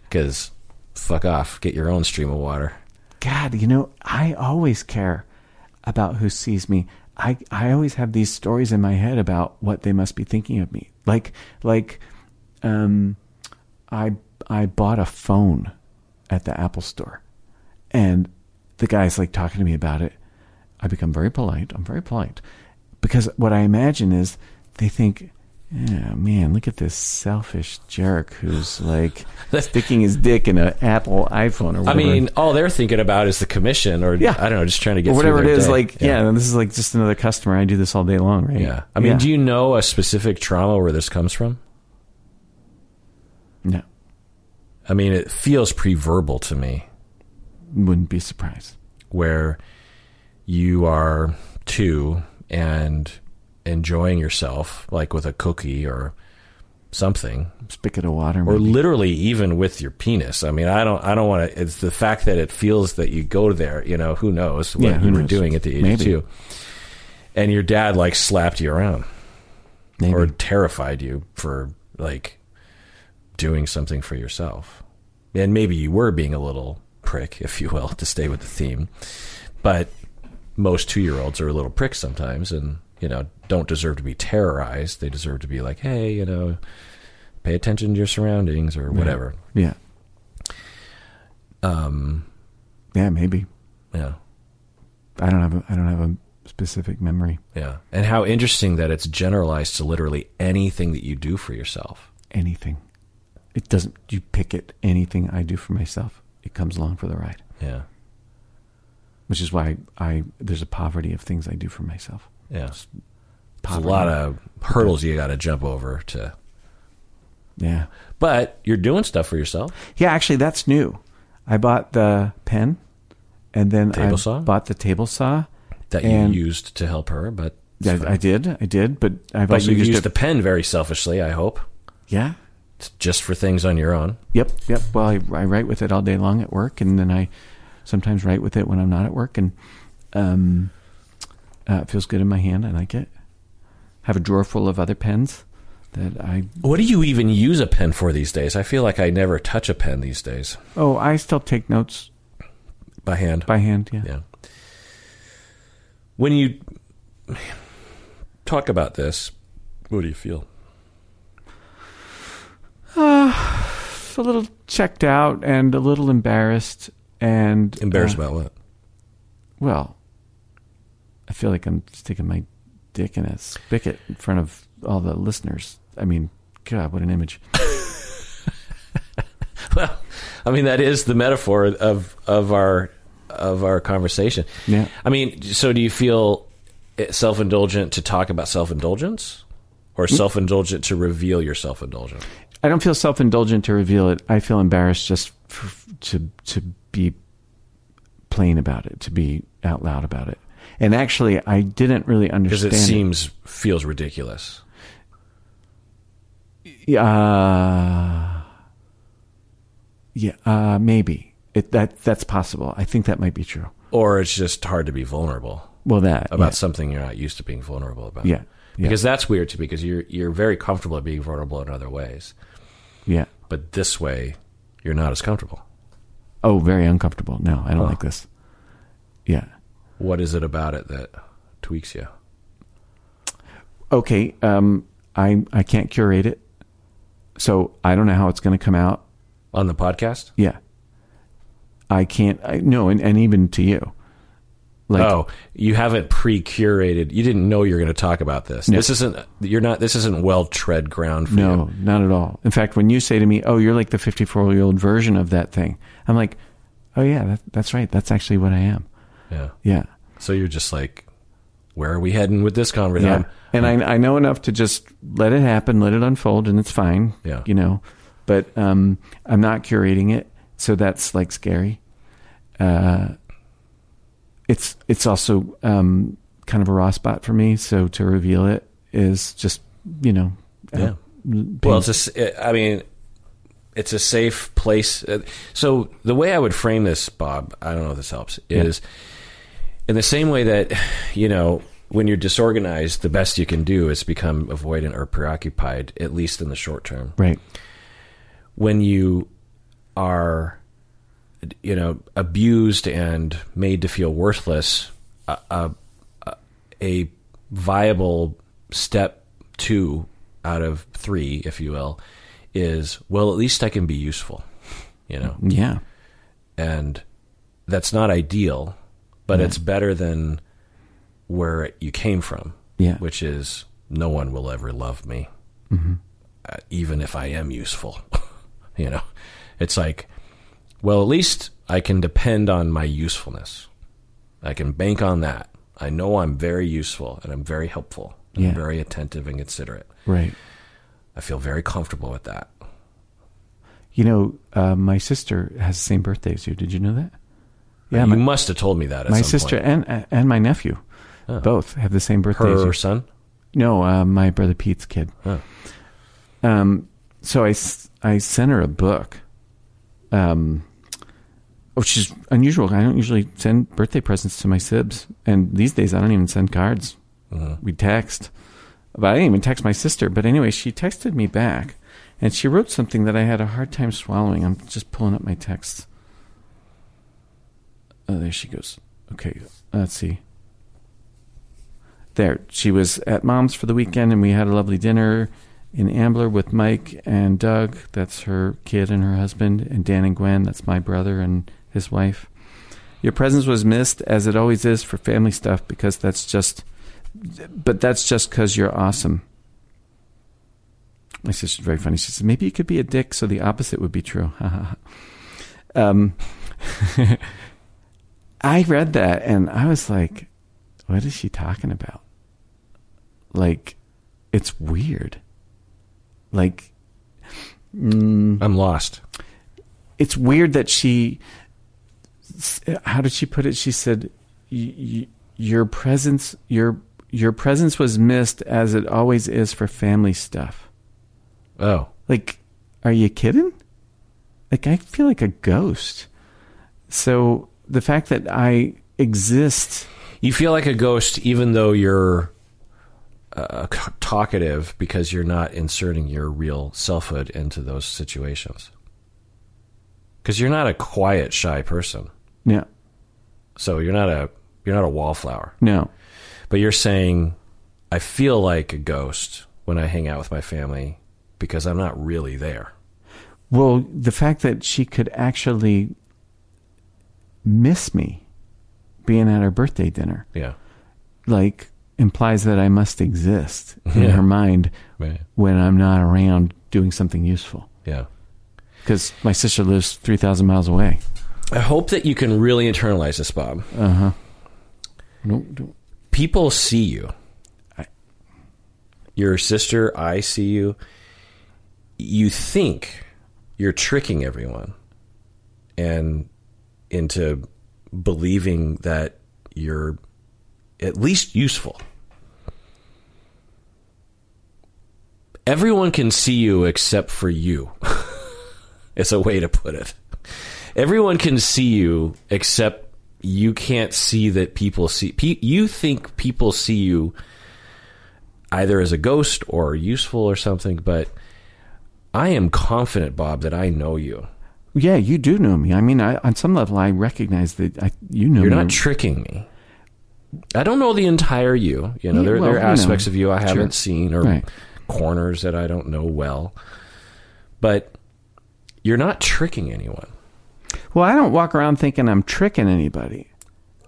Because fuck off, get your own stream of water. God, you know, I always care about who sees me. I, I always have these stories in my head about what they must be thinking of me. Like like um I I bought a phone at the Apple store and the guy's like talking to me about it. I become very polite. I'm very polite. Because what I imagine is they think, yeah, man, look at this selfish jerk who's like sticking his dick in an Apple iPhone or whatever. I mean, all they're thinking about is the commission or, Yeah. I don't know, just trying to get or whatever it is, day. like yeah. this is like just another customer. I do this all day long, right? Yeah. I mean, do you know a specific trauma where this comes from? No, I mean, it feels pre-verbal to me, wouldn't be surprised. where you are two and enjoying yourself, like with a cookie or something, Spigot of water, or maybe. literally even with your penis. I mean, I don't, I don't want to. It's the fact that it feels that you go there. You know, who knows what Yeah, who you were doing at the age Maybe. of two, and your dad like slapped you around maybe. or terrified you for like doing something for yourself. And maybe you were being a little prick, if you will, to stay with the theme. But most two year olds are a little prick sometimes and, you know, don't deserve to be terrorized. They deserve to be like, hey, you know, pay attention to your surroundings or whatever. yeah, Um, yeah, maybe. yeah. I don't have a, I don't have a specific memory. Yeah. And how interesting that it's generalized to literally anything that you do for yourself. Anything. It doesn't. You pick it. Anything I do for myself, it comes along for the ride. Yeah. Which is why I there's a poverty of things I do for myself. Yeah. There's a lot of hurdles you got to jump over to yeah. But you're doing stuff for yourself. Yeah, actually, that's new. I bought the pen, and then Table I saw? bought the table saw. that you used to help her, but Yeah. I did, I did, but I've but also you used used the pen very selfishly. I hope. yeah, just for things on your own. Yep, yep. Well, I, I write with it all day long at work, and then I sometimes write with it when I'm not at work, and um, uh, it feels good in my hand. I like it. Have a drawer full of other pens that I. What do you even use a pen for these days? I feel like I never touch a pen these days Oh, I still take notes by hand. by hand. Yeah. Yeah. When you talk about this, what do you feel? a little checked out and a little embarrassed and Embarrassed uh, about what? Well, I feel like I'm sticking my dick in a spigot in front of all the listeners. I mean, God, what an image. Well, I mean that is the metaphor of of our of our conversation. Yeah. I mean, so do you feel self indulgent to talk about self indulgence, or self indulgent to reveal your self indulgence? I don't feel self indulgent to reveal it. I feel embarrassed just f to to be plain about it, to be out loud about it. And actually, I didn't really understand Because it seems feels ridiculous. Uh, yeah, uh, maybe it, that that's possible. I think that might be true. Or it's just hard to be vulnerable Well, that about something you're not used to being vulnerable about. yeah, yeah, Because that's weird to me because you're you're very comfortable at being vulnerable in other ways. Yeah. But this way you're not as comfortable. Oh, very uncomfortable. No, I don't Huh. like this. Yeah. What is it about it that tweaks you? Okay. Um, I I can't curate it, so I don't know how it's going to come out. On the podcast? Yeah. I can't. I, no, and, and even to you. Like, oh, you haven't pre-curated. You didn't know you were going to talk about this. No. This isn't. You're not. This isn't well tread ground for no, you. not at all. In fact, when you say to me, "Oh, you're like the 54 year old version of that thing," I'm like, "Oh yeah, that, that's right. That's actually what I am." Yeah. Yeah. So you're just like, where are we heading with this conversation? Yeah. And I I know enough to just let it happen, let it unfold, and it's fine. Yeah. You know, but um, I'm not curating it, so that's like scary. Uh, it's it's also um, kind of a raw spot for me. So to reveal it is just you know, Yeah. uh, Well, it's just. I mean, it's a safe place. Uh, So the way I would frame this, Bob, I don't know if this helps, is in the same way that you know when you're disorganized, the best you can do is become avoidant or preoccupied, at least in the short term. right. when you are you know abused and made to feel worthless a, a, a viable step two out of three if you will is well at least i can be useful you know Yeah. and that's not ideal but it's better than where you came from Yeah. which is no one will ever love me uh, even if i am useful you know it's like well at least i can depend on my usefulness i can bank on that i know i'm very useful and i'm very helpful and Yeah. i'm very attentive and considerate Right. i feel very comfortable with that You know, uh, my sister has the same birthday as you. Did you know that? Yeah, you my, must have told me that at my sister point. and and my nephew Oh. both have the same birthday as her you. son No, uh, my brother Pete's kid. Oh. Um, so I, I sent her a book, um, which is unusual. I don't usually send birthday presents to my sibs, and these days I don't even send cards. Mhm. We text, but I didn't even text my sister. But anyway, she texted me back, and she wrote something that I had a hard time swallowing. I'm just pulling up my texts. Oh, there she goes. Okay, let's see there. She was at mom's for the weekend, and we had a lovely dinner in Ambler with Mike and Doug. That's her kid and her husband, and Dan and Gwen. That's my brother and his wife. Your presence was missed, as it always is for family stuff, because that's just. But that's just because you're awesome. My sister's very funny. She says, maybe you could be a dick so the opposite would be true. um, I read that and I was like, what is she talking about? Like, it's weird. Like, mm, i'm lost it's weird that she. How did she put it? She said, "Your presence, your your presence was missed, as it always is for family stuff." oh Like, are you kidding? Like, I feel like a ghost. So the fact that I exist, You feel like a ghost even though you're uh, talkative because you're not inserting your real selfhood into those situations. Because you're not a quiet, shy person. No, So you're not a you're not a wallflower. no. But you're saying I feel like a ghost when I hang out with my family because I'm not really there. Well, the fact that she could actually miss me being at her birthday dinner, Yeah. like, implies that I must exist in Yeah. her mind Right. when I'm not around doing something useful. Yeah. Because my sister lives 3,000 miles away. I hope that you can really internalize this, Bob. Uh huh. No, don't- People see you. Your sister, I see you. You think you're tricking everyone and into believing that you're at least useful. Everyone can see you except for you. it's a way to put it. Everyone can see you except you can't see that people see pe- you think people see you either as a ghost or useful or something but I am confident Bob that I know you. Yeah, you do know me. I mean, I, on some level, I recognize that I, you know You're me. not tricking me. I don't know the entire you. You know, Yeah, there, well, there are aspects know, of you I haven't seen or Right. corners that I don't know well. But you're not tricking anyone. Well, I don't walk around thinking I'm tricking anybody.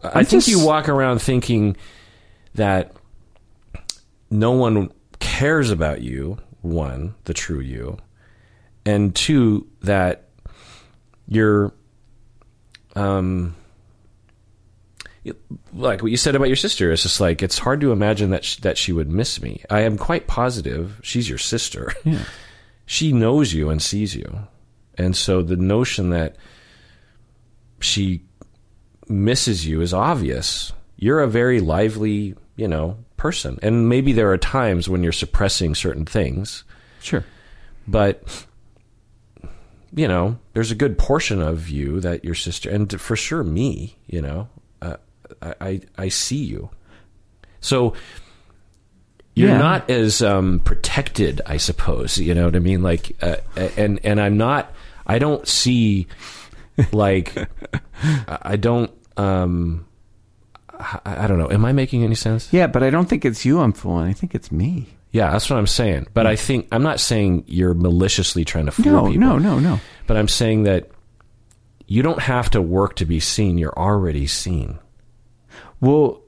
I I'm think just- you walk around thinking that no one cares about you, one, the true you, and two, that you're um like what you said about your sister it's just like it's hard to imagine that sh- that she would miss me i am quite positive she's your sister Yeah. she knows you and sees you and so the notion that she misses you is obvious. You're a very lively you know person. And maybe there are times when you're suppressing certain things. Sure. but you know there's a good portion of you that your sister and for sure me you know uh, I, I i see you. So you're Yeah. not as um protected i suppose you know what i mean? Like uh, and and i'm not i don't see like I- don't um I, I don't know am i making any sense Yeah, but I don't think it's you I'm fooling. I think it's me. yeah that's what i'm saying but i think i'm not saying you're maliciously trying to fool No, people no, no, no. No. But I'm saying that you don't have to work to be seen. You're already seen. Well,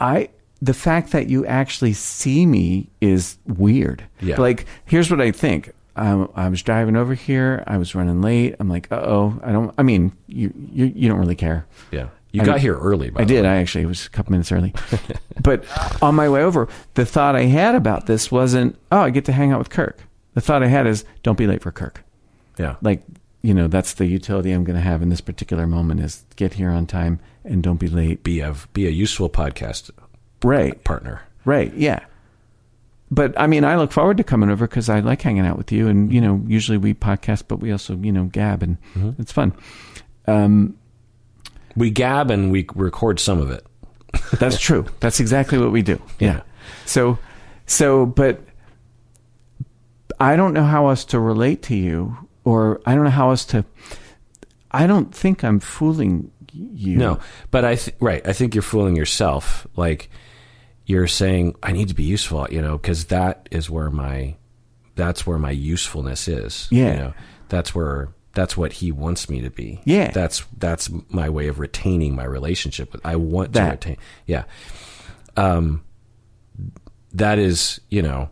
I the fact that you actually see me is weird. Yeah. Like, here's what I think. Um, I was driving over here. I was running late. I'm like, uh oh. I don't. I mean, you you you don't really care. Yeah. You I got mean, here early. By I the did. way. I actually was a couple minutes early. but on my way over, the thought I had about this wasn't, oh, I get to hang out with Kirk. The thought I had is, don't be late for Kirk. Yeah. Like, you know, that's the utility I'm going to have in this particular moment is get here on time and don't be late. Be a be a useful podcast Right. partner. Right. Yeah. But I mean, I look forward to coming over because I like hanging out with you, and you know, usually we podcast, but we also you know gab, and it's fun. Um, We gab and we record some of it. that's true. That's exactly what we do. Yeah. So, so, but I don't know how else to relate to you, or I don't know how else to. I don't think I'm fooling you. No, but I th- right. I think you're fooling yourself. Like you're saying, I need to be useful. You know, because that is where my that's where my usefulness is. Yeah. You know, that's where that's what he wants me to be. Yeah. That's that's my way of retaining my relationship with. I want That. to retain. Yeah. Um. That is, you know,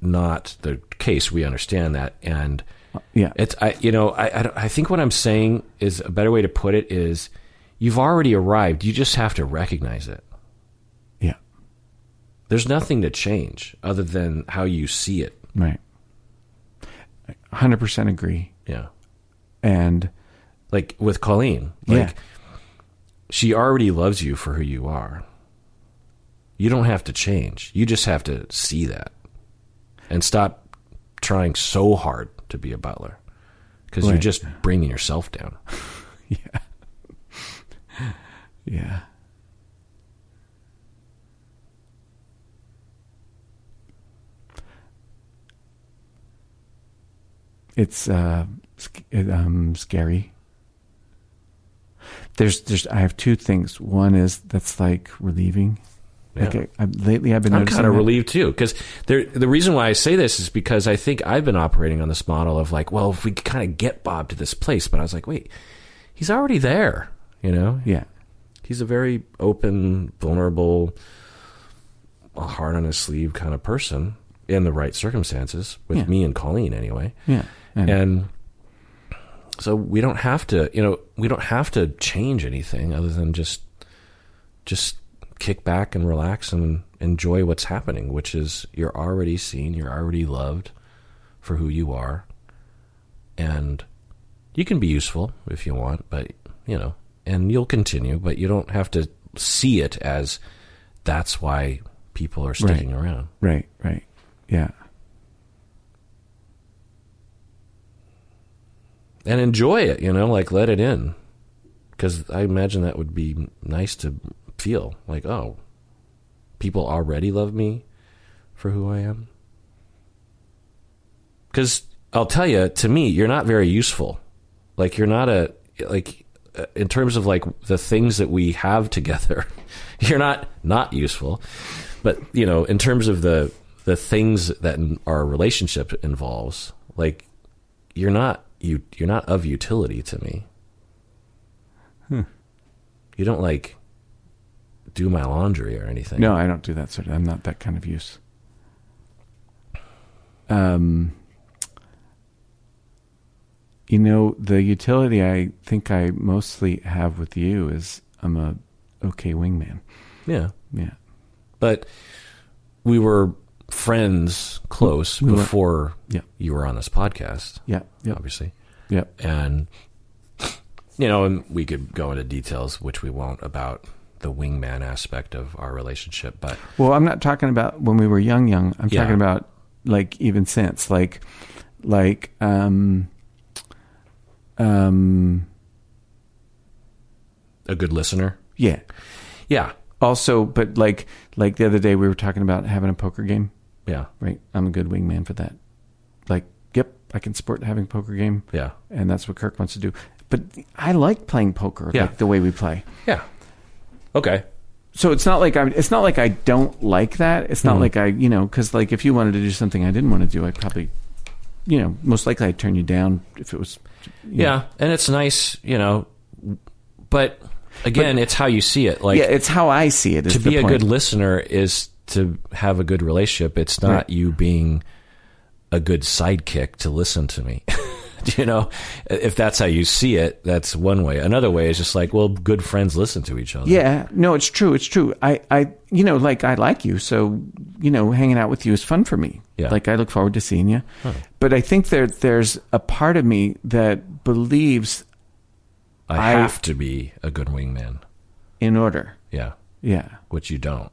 not the case. We understand that, and Yeah. it's I you know I, I I think what I'm saying is a better way to put it is you've already arrived. You just have to recognize it. There's nothing to change other than how you see it. Right. Hundred percent agree. Yeah. And Like with Colleen, like Yeah. she already loves you for who you are. You don't have to change. You just have to see that and stop trying so hard to be a butler because you're just bringing yourself down. yeah. Yeah. It's uh, sc- um, scary. There's, there's. I have two things. One is that's like relieving. Like I, I, lately, I've been. I'm kind of relieved too because the reason why I say this is because I think I've been operating on this model of like, well, if we could kind of get Bob to this place, but I was like, wait, he's already there. You know, Yeah. he's a very open, vulnerable, heart on his sleeve kind of person in the right circumstances with Yeah. me and Colleen anyway. Yeah. And, And so we don't have to, you know, we don't have to change anything other than just just kick back and relax and enjoy what's happening, which is you're already seen, you're already loved for who you are. And you can be useful if you want, but you know, and you'll continue, but you don't have to see it as that's why people are sticking around. right. Right. Yeah. And enjoy it, you know, like let it in. Because I imagine that would be nice to feel like, oh, people already love me for who I am. Because I'll tell you, to me, you're not very useful. Like, you're not a, like, uh, in terms of like the things that we have together, you're not not useful. But, you know, in terms of the, the things that our relationship involves, like, you're not you you're not of utility to me. You don't like do my laundry or anything. No, I don't do that sort of. I'm not that kind of use. Um, you know, the utility I think I mostly have with you is I'm a okay wingman. Yeah. Yeah, But we were friends close We before Yeah. you were on this podcast, yeah, yep, obviously. yep. And you know, and we could go into details which we won't about the wingman aspect of our relationship, but Well, I'm not talking about when we were young, young. I'm Yeah. talking about like even since, like, like, um, um, a good listener. yeah. Yeah. Also, but like, like the other day we were talking about having a poker game. Yeah. Right. I'm a good wingman for that. Like, yep, I can support having a poker game, Yeah. and that's what Kirk wants to do. But I like playing poker, Yeah. like the way we play. Yeah. Okay. So it's not like I. It's not like I don't like that. It's not Mhm. like I, you know, because like if you wanted to do something I didn't want to do, I'd probably, you know, most likely I'd turn you down if it was. you know. Yeah, and it's nice, you know, but again, it's how you see it. Like yeah, it's how I see it. to be a good listener is to have a good relationship. It's not Right. you being a good sidekick to listen to me. you know, if that's how you see it, that's one way. Another way is just like, well, good friends listen to each other. Yeah, no, it's true. It's true. I, I, you know, like I like you, so you know, hanging out with you is fun for me. Yeah. Like I look forward to seeing you. But I think there, there's a part of me that believes I, I- have to be a good wingman. in order. Yeah, Yeah. which you don't.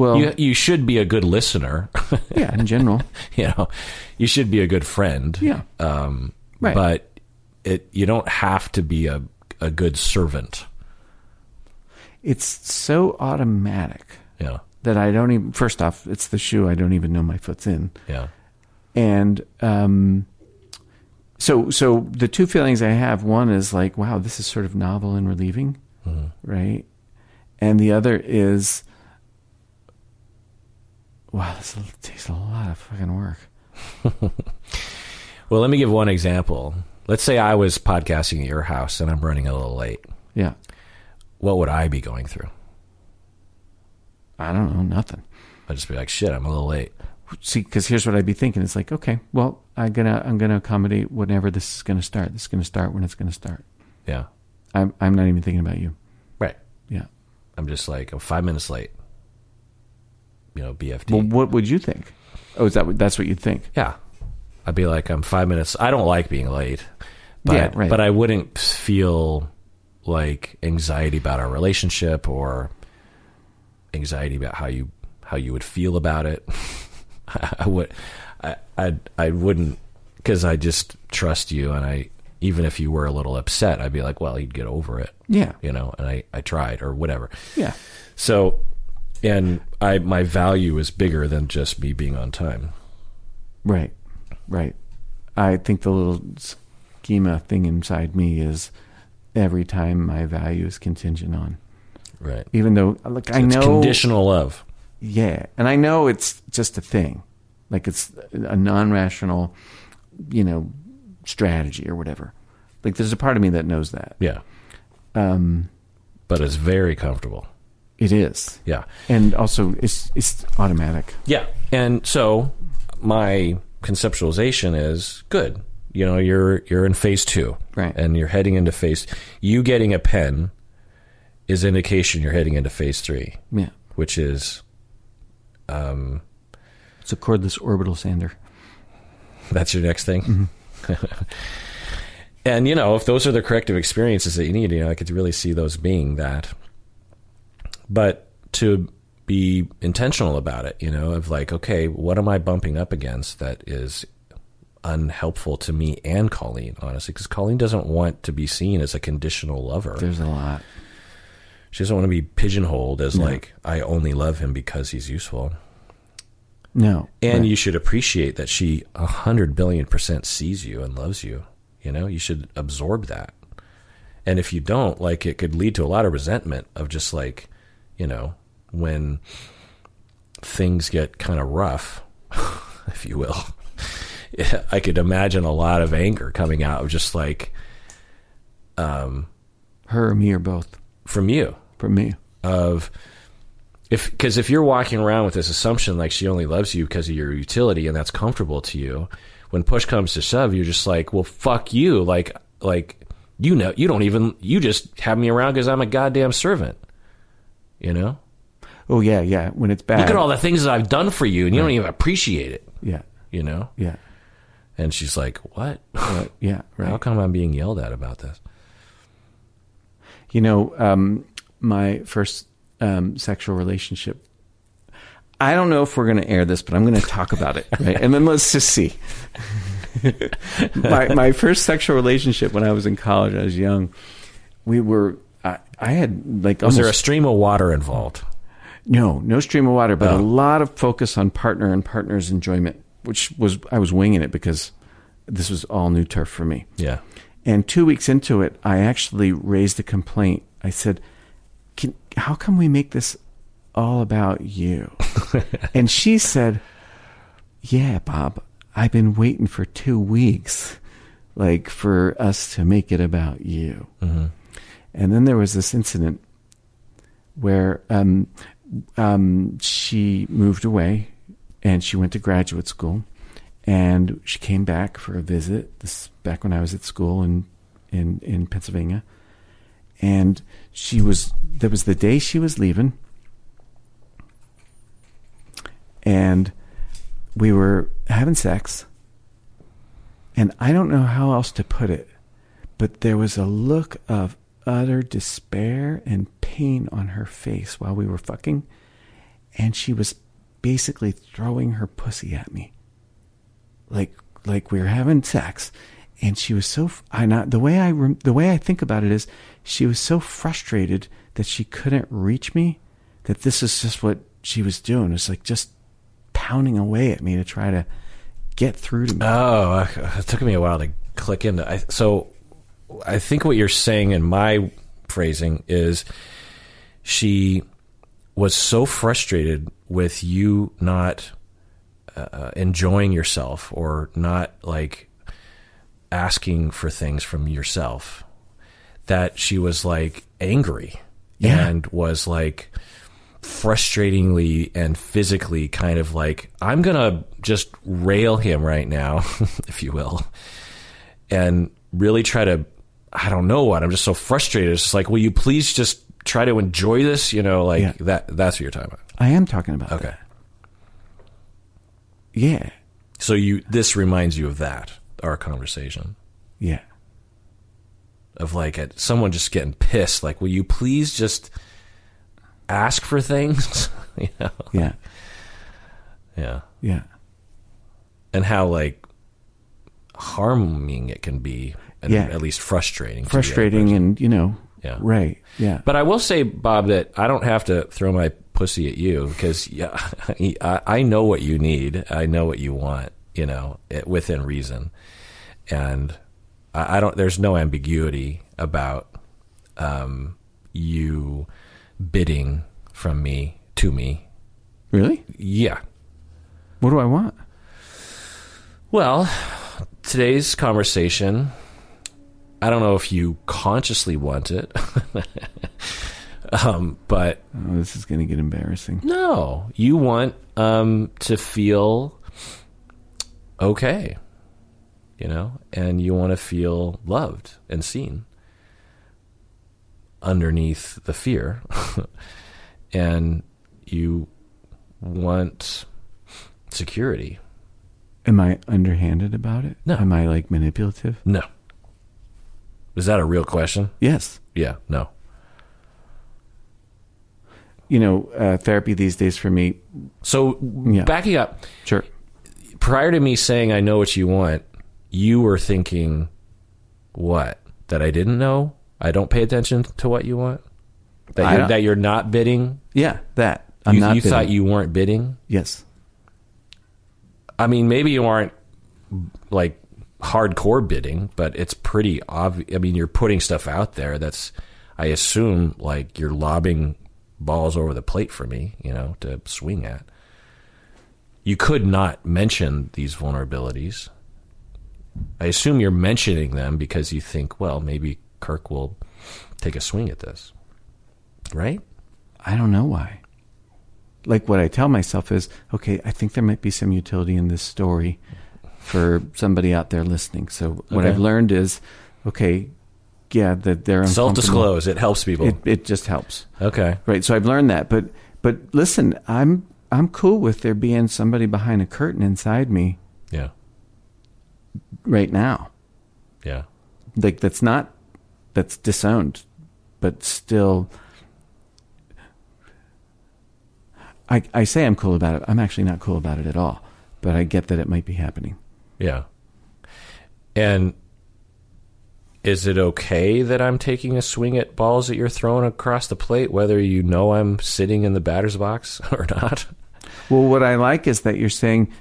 Well, You you should be a good listener. yeah, in general. you know, you should be a good friend. Yeah. Um, Right. But it you don't have to be a a good servant. It's so automatic Yeah. that I don't even. First off, it's the shoe I don't even know my foot's in, Yeah. and um, so so the two feelings I have. One is like, wow, this is sort of novel and relieving, right? And the other is, wow, this takes a lot of fucking work. Well, let me give one example. Let's say I was podcasting at your house and I'm running a little late. Yeah, What would I be going through? I don't know, nothing. I'd just be like, shit, I'm a little late. See, because here's what I'd be thinking. It's like, okay, well, I'm gonna I'm gonna accommodate whenever this is gonna start. This is gonna start when it's gonna start. Yeah. I'm I'm not even thinking about you. Right. Yeah. I'm just like, I'm five minutes late. You know, BFD. Well, what would you think? Oh, is that what, that's what you'd think? yeah. I'd be like, I'm five minutes. I don't like being late. But, Yeah, right. but I wouldn't feel like anxiety about our relationship or anxiety about how you how you would feel about it. I would I I I wouldn't because I just trust you, and I even if you were a little upset, I'd be like, well, he'd get over it, Yeah. you know. And I I tried or whatever. Yeah. So, and I my value is bigger than just me being on time. Right. Right. I think the little schema thing inside me is every time my value is contingent on. Right. Even though, like, I it's know. conditional love. Yeah. And I know it's just a thing. Like, it's a non rational, you know, strategy or whatever. Like, there's a part of me that knows that. Yeah. Um, But it's very comfortable. It is. Yeah. And also, it's, it's automatic. Yeah. And so my conceptualization is good. You know, you're you're in phase two. Right. And you're heading into phase you getting a pen is indication you're heading into phase three, Yeah. which is um It's a cordless orbital sander. that's your next thing. and you know, if those are the corrective experiences that you need, you know, I could really see those being that. But to be intentional about it, you know, of like, okay, what am I bumping up against that is unhelpful to me and Colleen, honestly, because Colleen doesn't want to be seen as a conditional lover. There's a lot. She doesn't want to be pigeonholed as like, I only love him because he's useful. No. And Right. you should appreciate that she a hundred billion percent sees you and loves you. You know, you should absorb that. And if you don't, like, it could lead to a lot of resentment of just like, you know, when things get kind of rough, if you will. I could imagine a lot of anger coming out of just like um, her or me or both. from you from me. of if because if you're walking around with this assumption like she only loves you because of your utility and that's comfortable to you when push comes to shove you're just like well fuck you like like you know you don't even you just have me around because i'm a goddamn servant you know Oh yeah, yeah. When it's bad. look at all the things that i've done for you and you don't even appreciate it Yeah, you know yeah, and she's like what uh, yeah. how come i'm being yelled at about this You know, um, my first um, sexual relationship. I don't know if we're going to air this, but I'm going to talk about it, right? And then let's just see. my my first sexual relationship when I was in college, I was young. We were. I, I had like was almost there a stream of water involved No, no stream of water, but Oh. a lot of focus on partner and partner's enjoyment, which was I was winging it because this was all new turf for me. yeah And two weeks into it, I actually raised a complaint. I said, Can, "How come we make this all about you?" and she said, "Yeah, Bob, I've been waiting for two weeks, like for us to make it about you." Mm-hmm. And then there was this incident where um, um, she moved away and she went to graduate school and she came back for a visit this back when I was at school in in in Pennsylvania. And she was there was the day she was leaving. And we were having sex. And I don't know how else to put it but there was a look of utter despair and pain on her face while we were fucking and she was basically throwing her pussy at me like like we were having sex and she was so I not the way I the way I think about it is she was so frustrated that she couldn't reach me that this is just what she was doing it's like just pounding away at me to try to get through to me Oh, it took me a while to click into. I, so, I think what you're saying in my phrasing is she was so frustrated with you not uh, enjoying yourself or not like asking for things from yourself that she was like angry Yeah. and was like frustratingly and physically kind of like I'm gonna just rail him right now, if you will, and really try to I don't know what I'm just so frustrated. It's just like, will you please just try to enjoy this? You know, like Yeah. that. That's what you're talking about. I am talking about Okay, that. yeah so you this reminds you of that our conversation yeah of like at someone just getting pissed. Like, will you please just ask for things? you know? yeah Yeah. yeah and how like harming it can be, and Yeah. at least frustrating. to the other Frustrating and, you know, Yeah. right. Yeah. But I will say, Bob, that I don't have to throw my pussy at you because yeah, I, I know what you need. I know what you want. You know, it, within reason, and I, I don't. There's no ambiguity about um, you bidding from me to me. Really? Yeah. What do I want? Well, today's conversation. I don't know if you consciously want it, um, but Oh, this is going to get embarrassing. No, you want um, to feel okay, you know, and you want to feel loved and seen underneath the fear, and you want security. Am I underhanded about it? No. Am I like manipulative? No, is that a real question? Yes. Yeah, no. You know, uh, therapy these days for me, So Yeah. backing up, sure. prior to me saying I know what you want, you were thinking what? That I didn't know? I don't pay attention to what you want? That you're, that you're not bidding? Yeah, that. I'm you not you thought you weren't bidding? Yes. I mean, maybe you aren't like hardcore bidding, but it's pretty obvious. I mean, you're putting stuff out there that's, I assume, like you're lobbing balls over the plate for me, you know, to swing at. You could not mention these vulnerabilities. I assume you're mentioning them because you think, well, maybe Kirk will take a swing at this. Right? I don't know why. Like what I tell myself is, okay, I think there might be some utility in this story for somebody out there listening. So what Okay. I've learned is, okay, yeah, that they're Self disclose. It helps people. It it just helps, okay. right? So I've learned that. But but listen, I'm I'm cool with there being somebody behind a curtain inside me Yeah. right now. Yeah. Like that's not that's disowned, but still. I, I say I'm cool about it. I'm actually not cool about it at all, but I get that it might be happening. Yeah. And is it okay that I'm taking a swing at balls that you're throwing across the plate, whether you know I'm sitting in the batter's box or not? Well, what I like is that you're saying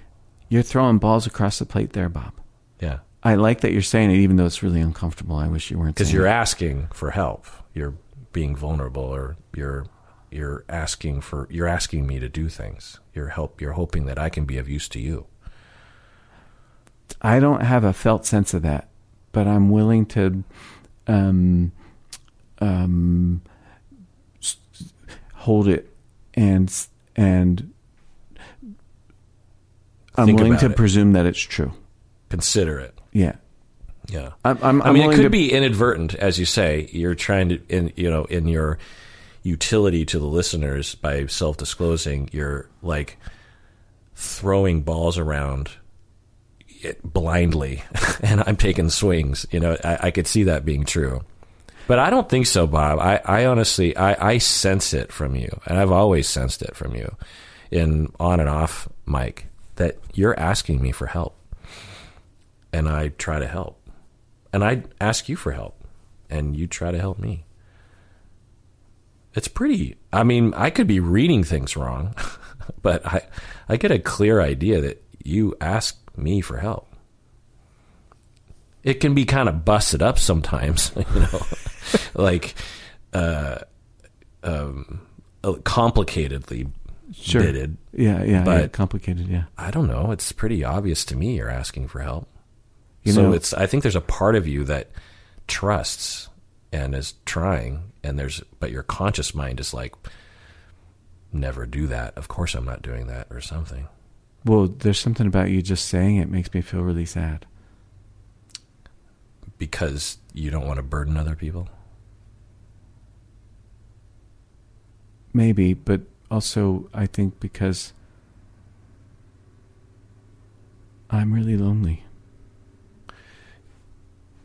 you're throwing balls across the plate there, Bob. Yeah. I like that you're saying it, even though it's really uncomfortable. I wish you weren't. Because you're it. asking for help. You're being vulnerable or you're you're asking for you're asking me to do things. You're help you're hoping that I can be of use to you. I don't have a felt sense of that, but I'm willing to um, um, hold it and and I'm Think willing to it. presume that it's true. Consider it. Yeah, Yeah. I'm. I'm, I mean, it could to, be inadvertent, as you say. You're trying to, in you know, in your utility to the listeners by self-disclosing, you're like throwing balls around it blindly, and I'm taking swings. You know, I, I could see that being true, but I don't think so, Bob. I, I honestly, I, I sense it from you, and I've always sensed it from you, in on and off mic, that you're asking me for help, and I try to help and I ask you for help, and you try to help me. It's pretty. I mean, I could be reading things wrong, but I I get a clear idea that you ask me for help. It can be kind of busted up sometimes, you know, like uh, um, uh, complicatedly sure. bidded. Yeah, yeah, But- yeah, complicated. Yeah, I don't know. It's pretty obvious to me you're asking for help. You so know- it's I think there's a part of you that trusts and is trying and there's but your conscious mind is like never do that. Of course I'm not doing that or something. Well, there's something about you just saying it makes me feel really sad. Because you don't want to burden other people. Maybe, but also I think because I'm really lonely.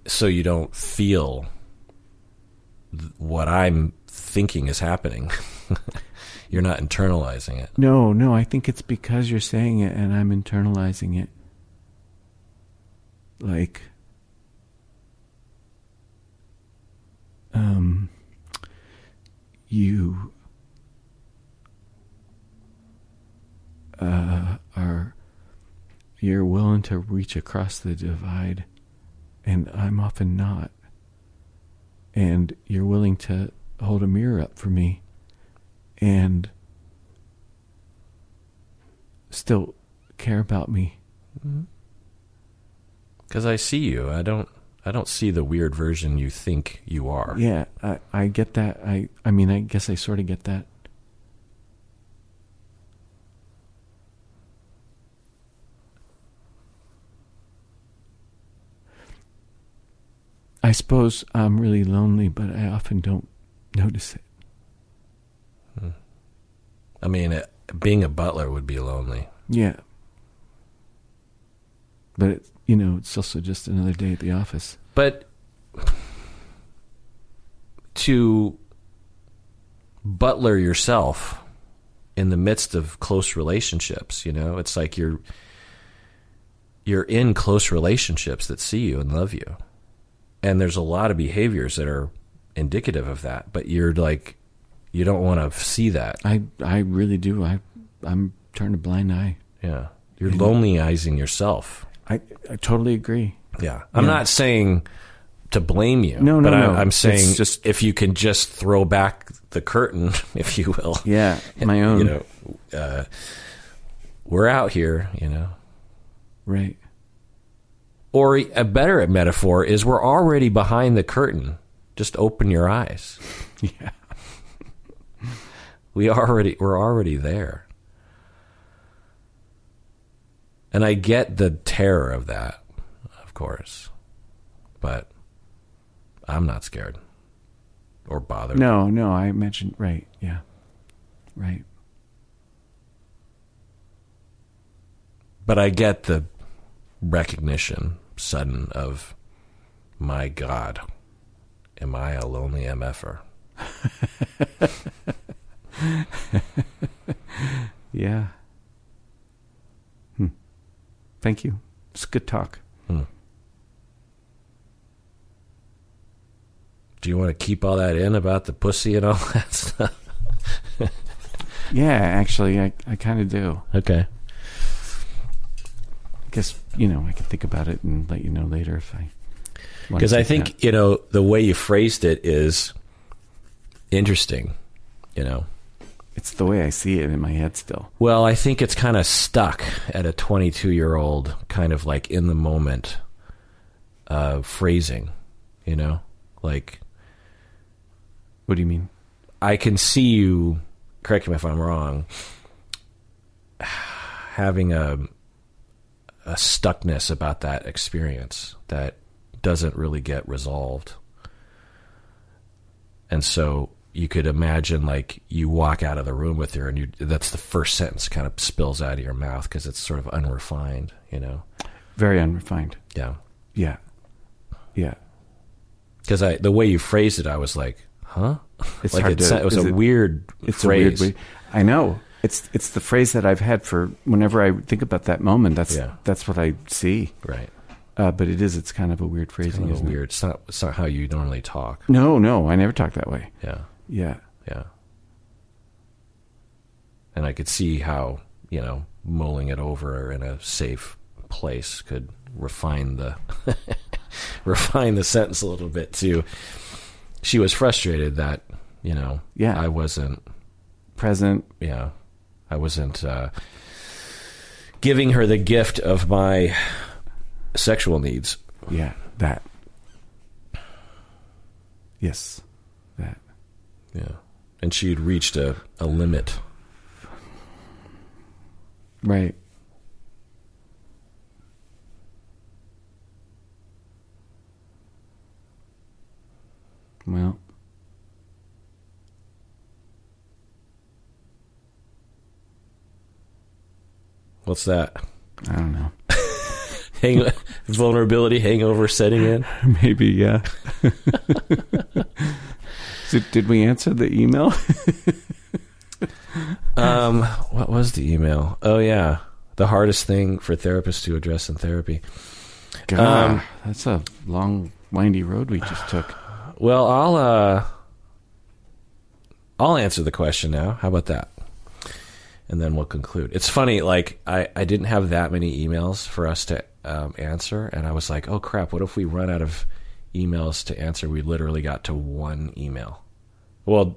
So you don't feel th- what I'm thinking is happening. you're not internalizing it. No, no, I think it's because you're saying it and I'm internalizing it. like um you uh, are you're willing to reach across the divide and I'm often not and you're willing to hold a mirror up for me and still care about me mm-hmm. Because I see you. I don't. I don't see the weird version you think you are. Yeah, I, I get that. I I mean, I guess I sort of get that. I suppose I'm really lonely, but I often don't notice it. I mean, being a butler would be lonely. Yeah. But it, you know, it's also just another day at the office. But to butler yourself in the midst of close relationships, you know, it's like you're you're in close relationships that see you and love you. And there's a lot of behaviors that are indicative of that, but you're like you don't want to see that. I I really do. I I'm turning a blind eye. Yeah. You're lonelyizing yourself. I I totally agree. Yeah. I'm Yeah. not saying to blame you. No, no, but I, no. I'm saying It's just just- if you can just throw back the curtain, if you will. Yeah, my own. You know, uh, we're out here, you know. Right. Or a better metaphor is we're already behind the curtain. Just open your eyes. Yeah. We already we're already there. And I get the terror of that, of course. But I'm not scared or bothered. No, no, I mentioned right. Yeah. Right. But I get the recognition sudden of my God, am I a lonely MFer? Yeah. Hmm. Thank you. It's good talk. Do you want to keep all that in about the pussy and all that stuff? Yeah, actually, I I kind of do. Okay. I guess you know I can think about it and let you know later if I. Because I think, that. you know, the way you phrased it is interesting, you know. It's the way I see it in my head still. Well, I think it's kind of stuck at a 22 year old, kind of like in the moment uh, phrasing, you know? Like, What do you mean? I can see you, correct me if I'm wrong, having a, a stuckness about that experience that doesn't really get resolved. And so you could imagine like you walk out of the room with her and you that's the first sentence kind of spills out of your mouth because it's sort of unrefined, you know. Very unrefined. Yeah. Yeah. Yeah. Cuz I the way you phrased it I was like, "Huh?" It's like hard it, to- it was a it- weird It's phrase. a weird. I know. It's it's the phrase that I've had for whenever I think about that moment. That's Yeah. that's what I see. Right. Uh, but it is. It's kind of a weird It's phrasing. kind of isn't it? weird. It's not it's not how you normally talk. No, no, I never talk that way. Yeah. Yeah. Yeah. And I could see how, you know, mulling it over in a safe place could refine the refine the sentence a little bit too. She was frustrated that, you know, Yeah. I wasn't Present. yeah, I wasn't uh giving her the gift of my sexual needs. Yeah. That. Yes. Yeah. And she had reached a, a limit. Right. Well, What's that? I don't know. Hang vulnerability hangover setting in? Maybe, yeah. did, did we answer the email? Um, what was the email? Oh yeah, the hardest thing for therapists to address in therapy. God, Um, that's a long, windy road we just took. Well, I'll uh, I'll answer the question now. How about that? And then we'll conclude. It's funny, like I, I didn't have that many emails for us to um, answer, and I was like, oh crap, what if we run out of emails to answer? We literally got to one email. Well,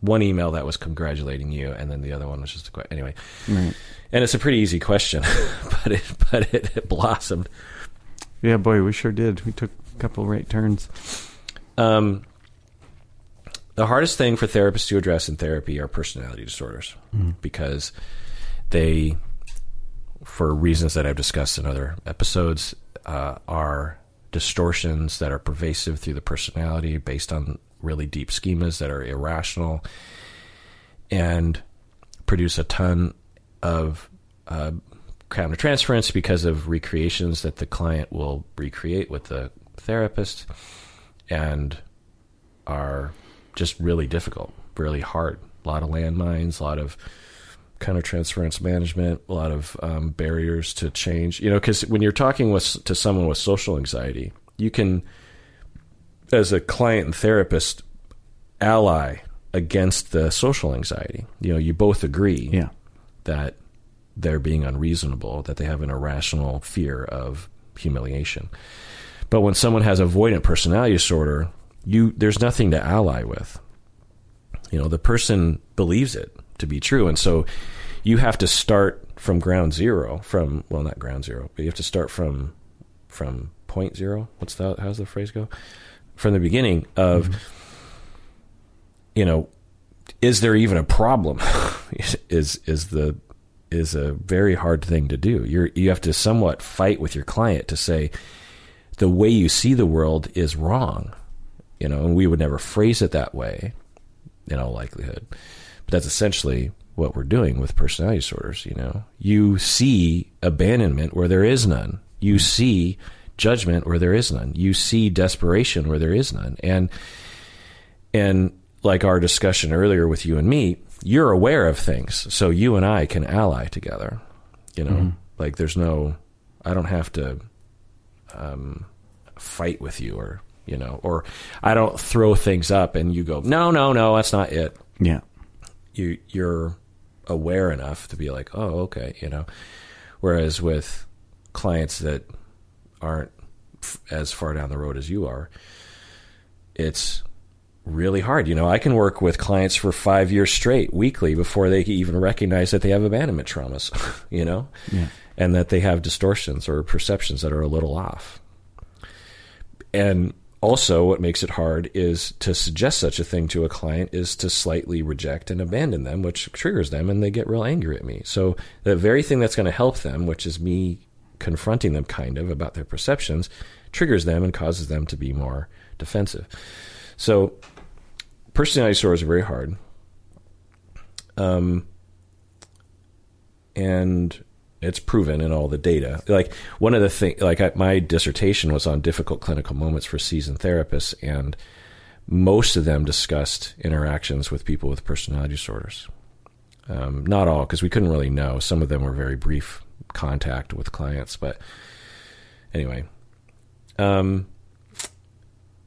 one email that was congratulating you, and then the other one was just a question. Anyway, Right. and it's a pretty easy question, but it but it, it blossomed. Yeah, boy, we sure did. We took a couple right turns. Um, the hardest thing for therapists to address in therapy are personality disorders because they, for reasons that I've discussed in other episodes, uh, are distortions that are pervasive through the personality based on really deep schemas that are irrational and produce a ton of uh, countertransference because of recreations that the client will recreate with the therapist and are just really difficult, really hard. A lot of landmines, a lot of countertransference management, a lot of um, barriers to change. You know, because when you're talking with to someone with social anxiety, you can, as a client and therapist, ally against the social anxiety. You know, you both agree Yeah. that they're being unreasonable, that they have an irrational fear of humiliation. But when someone has avoidant personality disorder, you there's nothing to ally with. You know, the person believes it to be true, and so you have to start from ground zero. From well, not ground zero, but you have to start from from point zero. What's that? How's the phrase go? From the beginning of, you know, is there even a problem? is is the is a very hard thing to do. You're you have to somewhat fight with your client to say the way you see the world is wrong. You know, and we would never phrase it that way, in all likelihood. But that's essentially what we're doing with personality disorders, you know. You see abandonment where there is none. You see judgment where there is none. You see desperation where there is none. And and like our discussion earlier with you and me, you're aware of things, so you and I can ally together. You know, like there's no, I don't have to um, fight with you, or you know, or I don't throw things up and you go, no, no, no, that's not it. Yeah. You you're aware enough to be like, oh, okay, you know. Whereas with clients that aren't f- as far down the road as you are, it's really hard. You know, I can work with clients for five years straight, weekly, before they even recognize that they have abandonment traumas, you know, Yeah. and that they have distortions or perceptions that are a little off. And also, what makes it hard is to suggest such a thing to a client is to slightly reject and abandon them, which triggers them and they get real angry at me. So, the very thing that's going to help them, which is me confronting them kind of about their perceptions, triggers them and causes them to be more defensive. So, personality disorders are very hard. Um, and it's proven in all the data. Like one of the things, like I, my dissertation was on difficult clinical moments for seasoned therapists, and most of them discussed interactions with people with personality disorders. Um, not all, because we couldn't really know. Some of them were very brief contact with clients, but anyway. Um,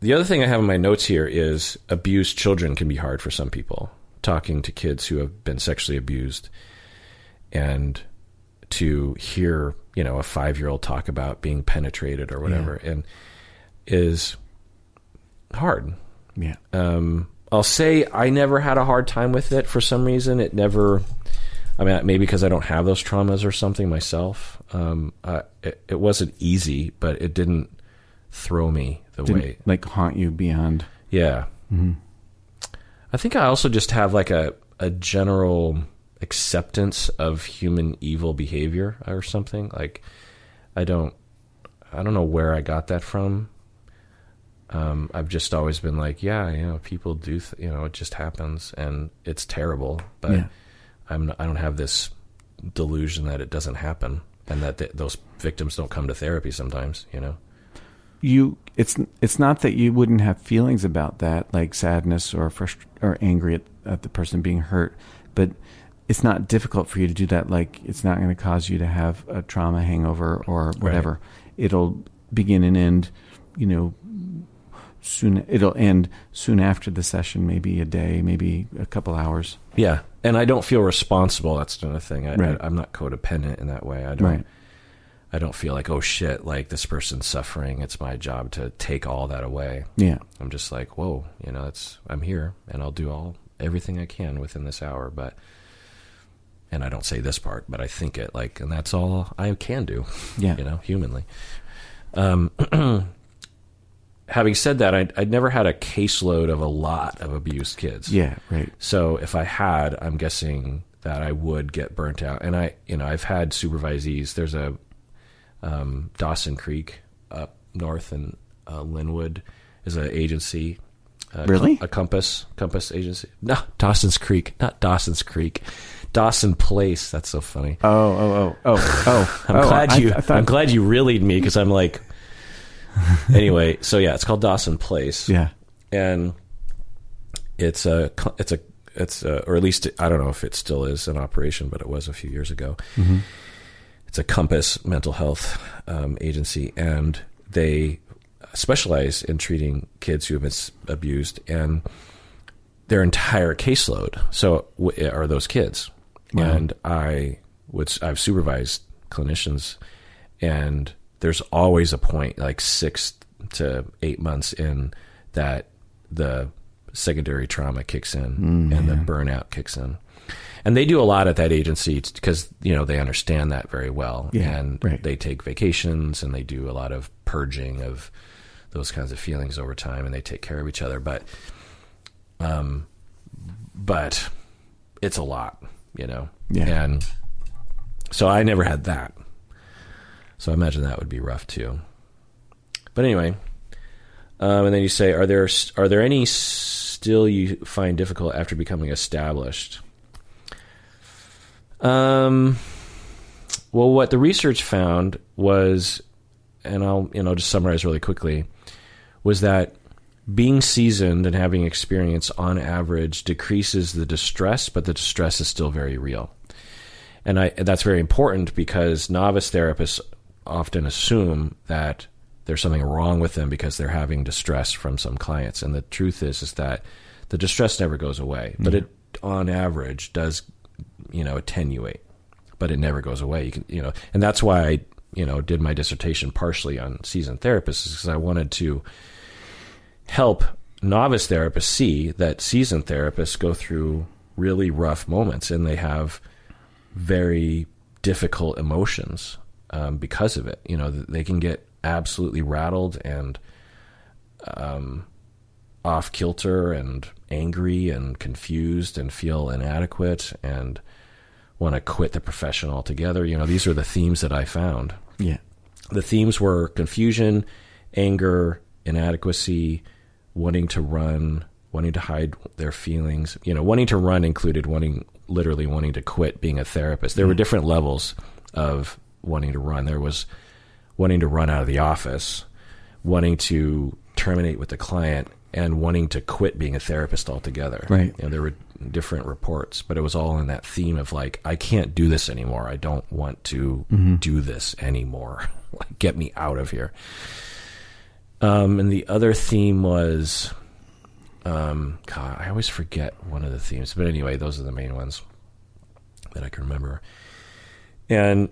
the other thing I have in my notes here is abused children can be hard for some people. Talking to kids who have been sexually abused and to hear, you know, a five year old talk about being penetrated or whatever and is hard. Yeah. Um, I'll say I never had a hard time with it for some reason. It never, I mean, maybe because I don't have those traumas or something myself. Um, it, it wasn't easy, but it didn't throw me the Didn't way like haunt you beyond. yeah. I think I also just have like a, a general acceptance of human evil behavior or something. Like I don't I don't know where I got that from. Um, I've just always been like, yeah, you know, people do, th- you know, it just happens and it's terrible, but Yeah. I'm I don't have this delusion that it doesn't happen and that th- those victims don't come to therapy sometimes, you know. you it's it's not that you wouldn't have feelings about that like sadness or frust- or angry at, at the person being hurt but it's not difficult for you to do that like it's not going to cause you to have a trauma hangover or whatever it'll begin and end, you know, soon. It'll end soon after the session, maybe a day, maybe a couple hours. Yeah, and I don't feel responsible. That's another thing. I, Right. I, am not codependent in that way. I don't. Right. I don't feel like oh shit, like this person's suffering. It's my job to take all that away. Yeah. I'm just like whoa, you know, it's I'm here and I'll do all everything I can within this hour. But and I don't say this part, but I think it like, and that's all I can do. Yeah. you know, humanly. Um, having said that, I, I'd never had a caseload of a lot of abused kids. Yeah. Right. So if I had, I'm guessing that I would get burnt out. And I, you know, I've had supervisees. There's a um, Dawson Creek up north in uh, Lynnwood is an agency. Uh, Really? a Compass Compass agency. No, Dawson's Creek, not Dawson's Creek. Dawson Place. That's so funny. Oh. Oh. Oh. Oh. Oh. I'm oh, glad I- you. I I'm glad you relayed me because I'm like. anyway, so yeah, it's called Dawson Place Yeah. and it's a it's a it's a, or at least I don't know if it still is in operation, but it was a few years ago. It's a Compass mental health um, agency, and they specialize in treating kids who have been abused, and their entire caseload so w- are those kids. Wow. And I would I've supervised clinicians, and there's always a point like six to eight months in that the secondary trauma kicks in and the burnout kicks in. And they do a lot at that agency because you know they understand that very well, Yeah, and right. they take vacations and they do a lot of purging of those kinds of feelings over time, and they take care of each other. But, um, but it's a lot, you know. Yeah. And so I never had that. So I imagine that would be rough too. But anyway, um, and then you say, are there are there any still you find difficult after becoming established? Um, well, what the research found was, and I'll you know just summarize really quickly, was that being seasoned and having experience on average decreases the distress, but the distress is still very real. And I, that's very important because novice therapists often assume that there's something wrong with them because they're having distress from some clients. And the truth is, is that the distress never goes away, but it, on average, does, you know, attenuate, but it never goes away. You can, you know, and that's why I, you know, did my dissertation partially on seasoned therapists because I wanted to help novice therapists see that seasoned therapists go through really rough moments and they have very difficult emotions um, because of it. You know, they can get absolutely rattled and um, off kilter and angry and confused and feel inadequate and want to quit the profession altogether. You know, these are the themes that I found Yeah. the themes were confusion, anger, inadequacy, wanting to run, wanting to hide their feelings. You know, wanting to run included wanting, literally wanting to quit being a therapist. There were different levels of wanting to run. There was wanting to run out of the office, wanting to terminate with the client, and wanting to quit being a therapist altogether. Right. You know, there were different reports, but it was all in that theme of like, I can't do this anymore. I don't want to do this anymore. like, get me out of here. Um, and the other theme was, um, God, I always forget one of the themes, but anyway, those are the main ones that I can remember. And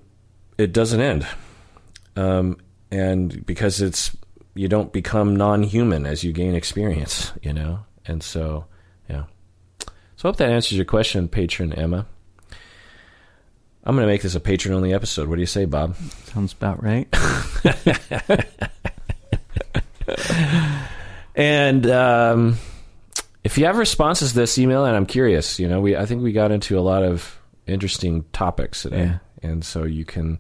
it doesn't end. Um, and because it's, you don't become non-human as you gain experience, you know? And so, yeah. So I hope that answers your question, patron Emma. I'm going to make this a patron only episode. What do you say, Bob? Sounds about right. And um, if you have responses to this email, and I'm curious, you know, we I think we got into a lot of interesting topics today, Yeah. And so you can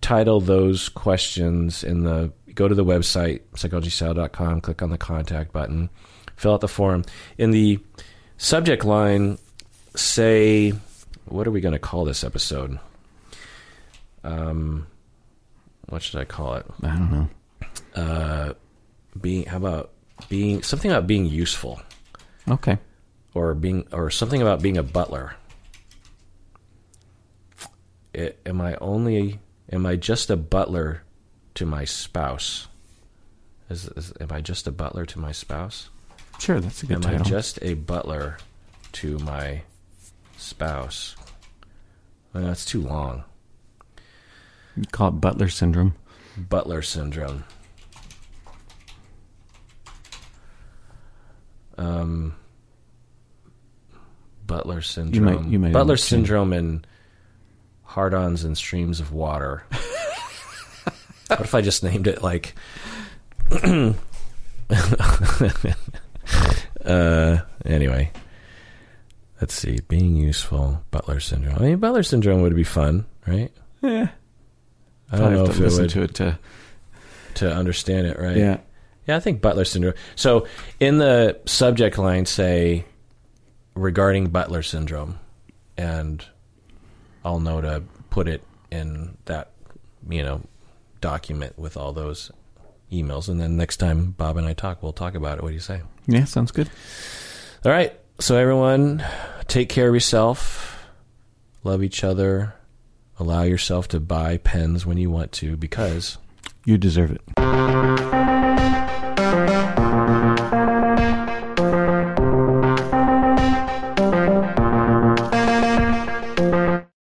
title those questions in the go to the website psychologyinseattle.com, click on the contact button, fill out the form in the subject line. Say, what are we going to call this episode? Um, what should I call it? I don't know. uh, being how about being something about being useful Okay. or being or something about being a butler am i only am i just a butler to my spouse. Is, is am I just a butler to my spouse? Sure, that's a good am title. I just a butler to my spouse? Well, that's too long. You call it Butler syndrome. Butler syndrome. Um, Butler syndrome. you might Butler have to- syndrome and hard-ons and streams of water. what if I just named it like? uh, anyway, let's see. Being useful, Butler syndrome. I mean, Butler syndrome would be fun, right? Yeah, I don't know have if to it listen would to it to. to understand it, right? Yeah, Yeah, I think Butler syndrome. So in the subject line, say regarding Butler syndrome, and I'll know to put it in that you know document with all those emails, and then next time Bob and I talk, we'll talk about it. What do you say? yeah, sounds good. All right. So everyone, take care of yourself. Love each other. Allow yourself to buy pens when you want to, because You deserve it.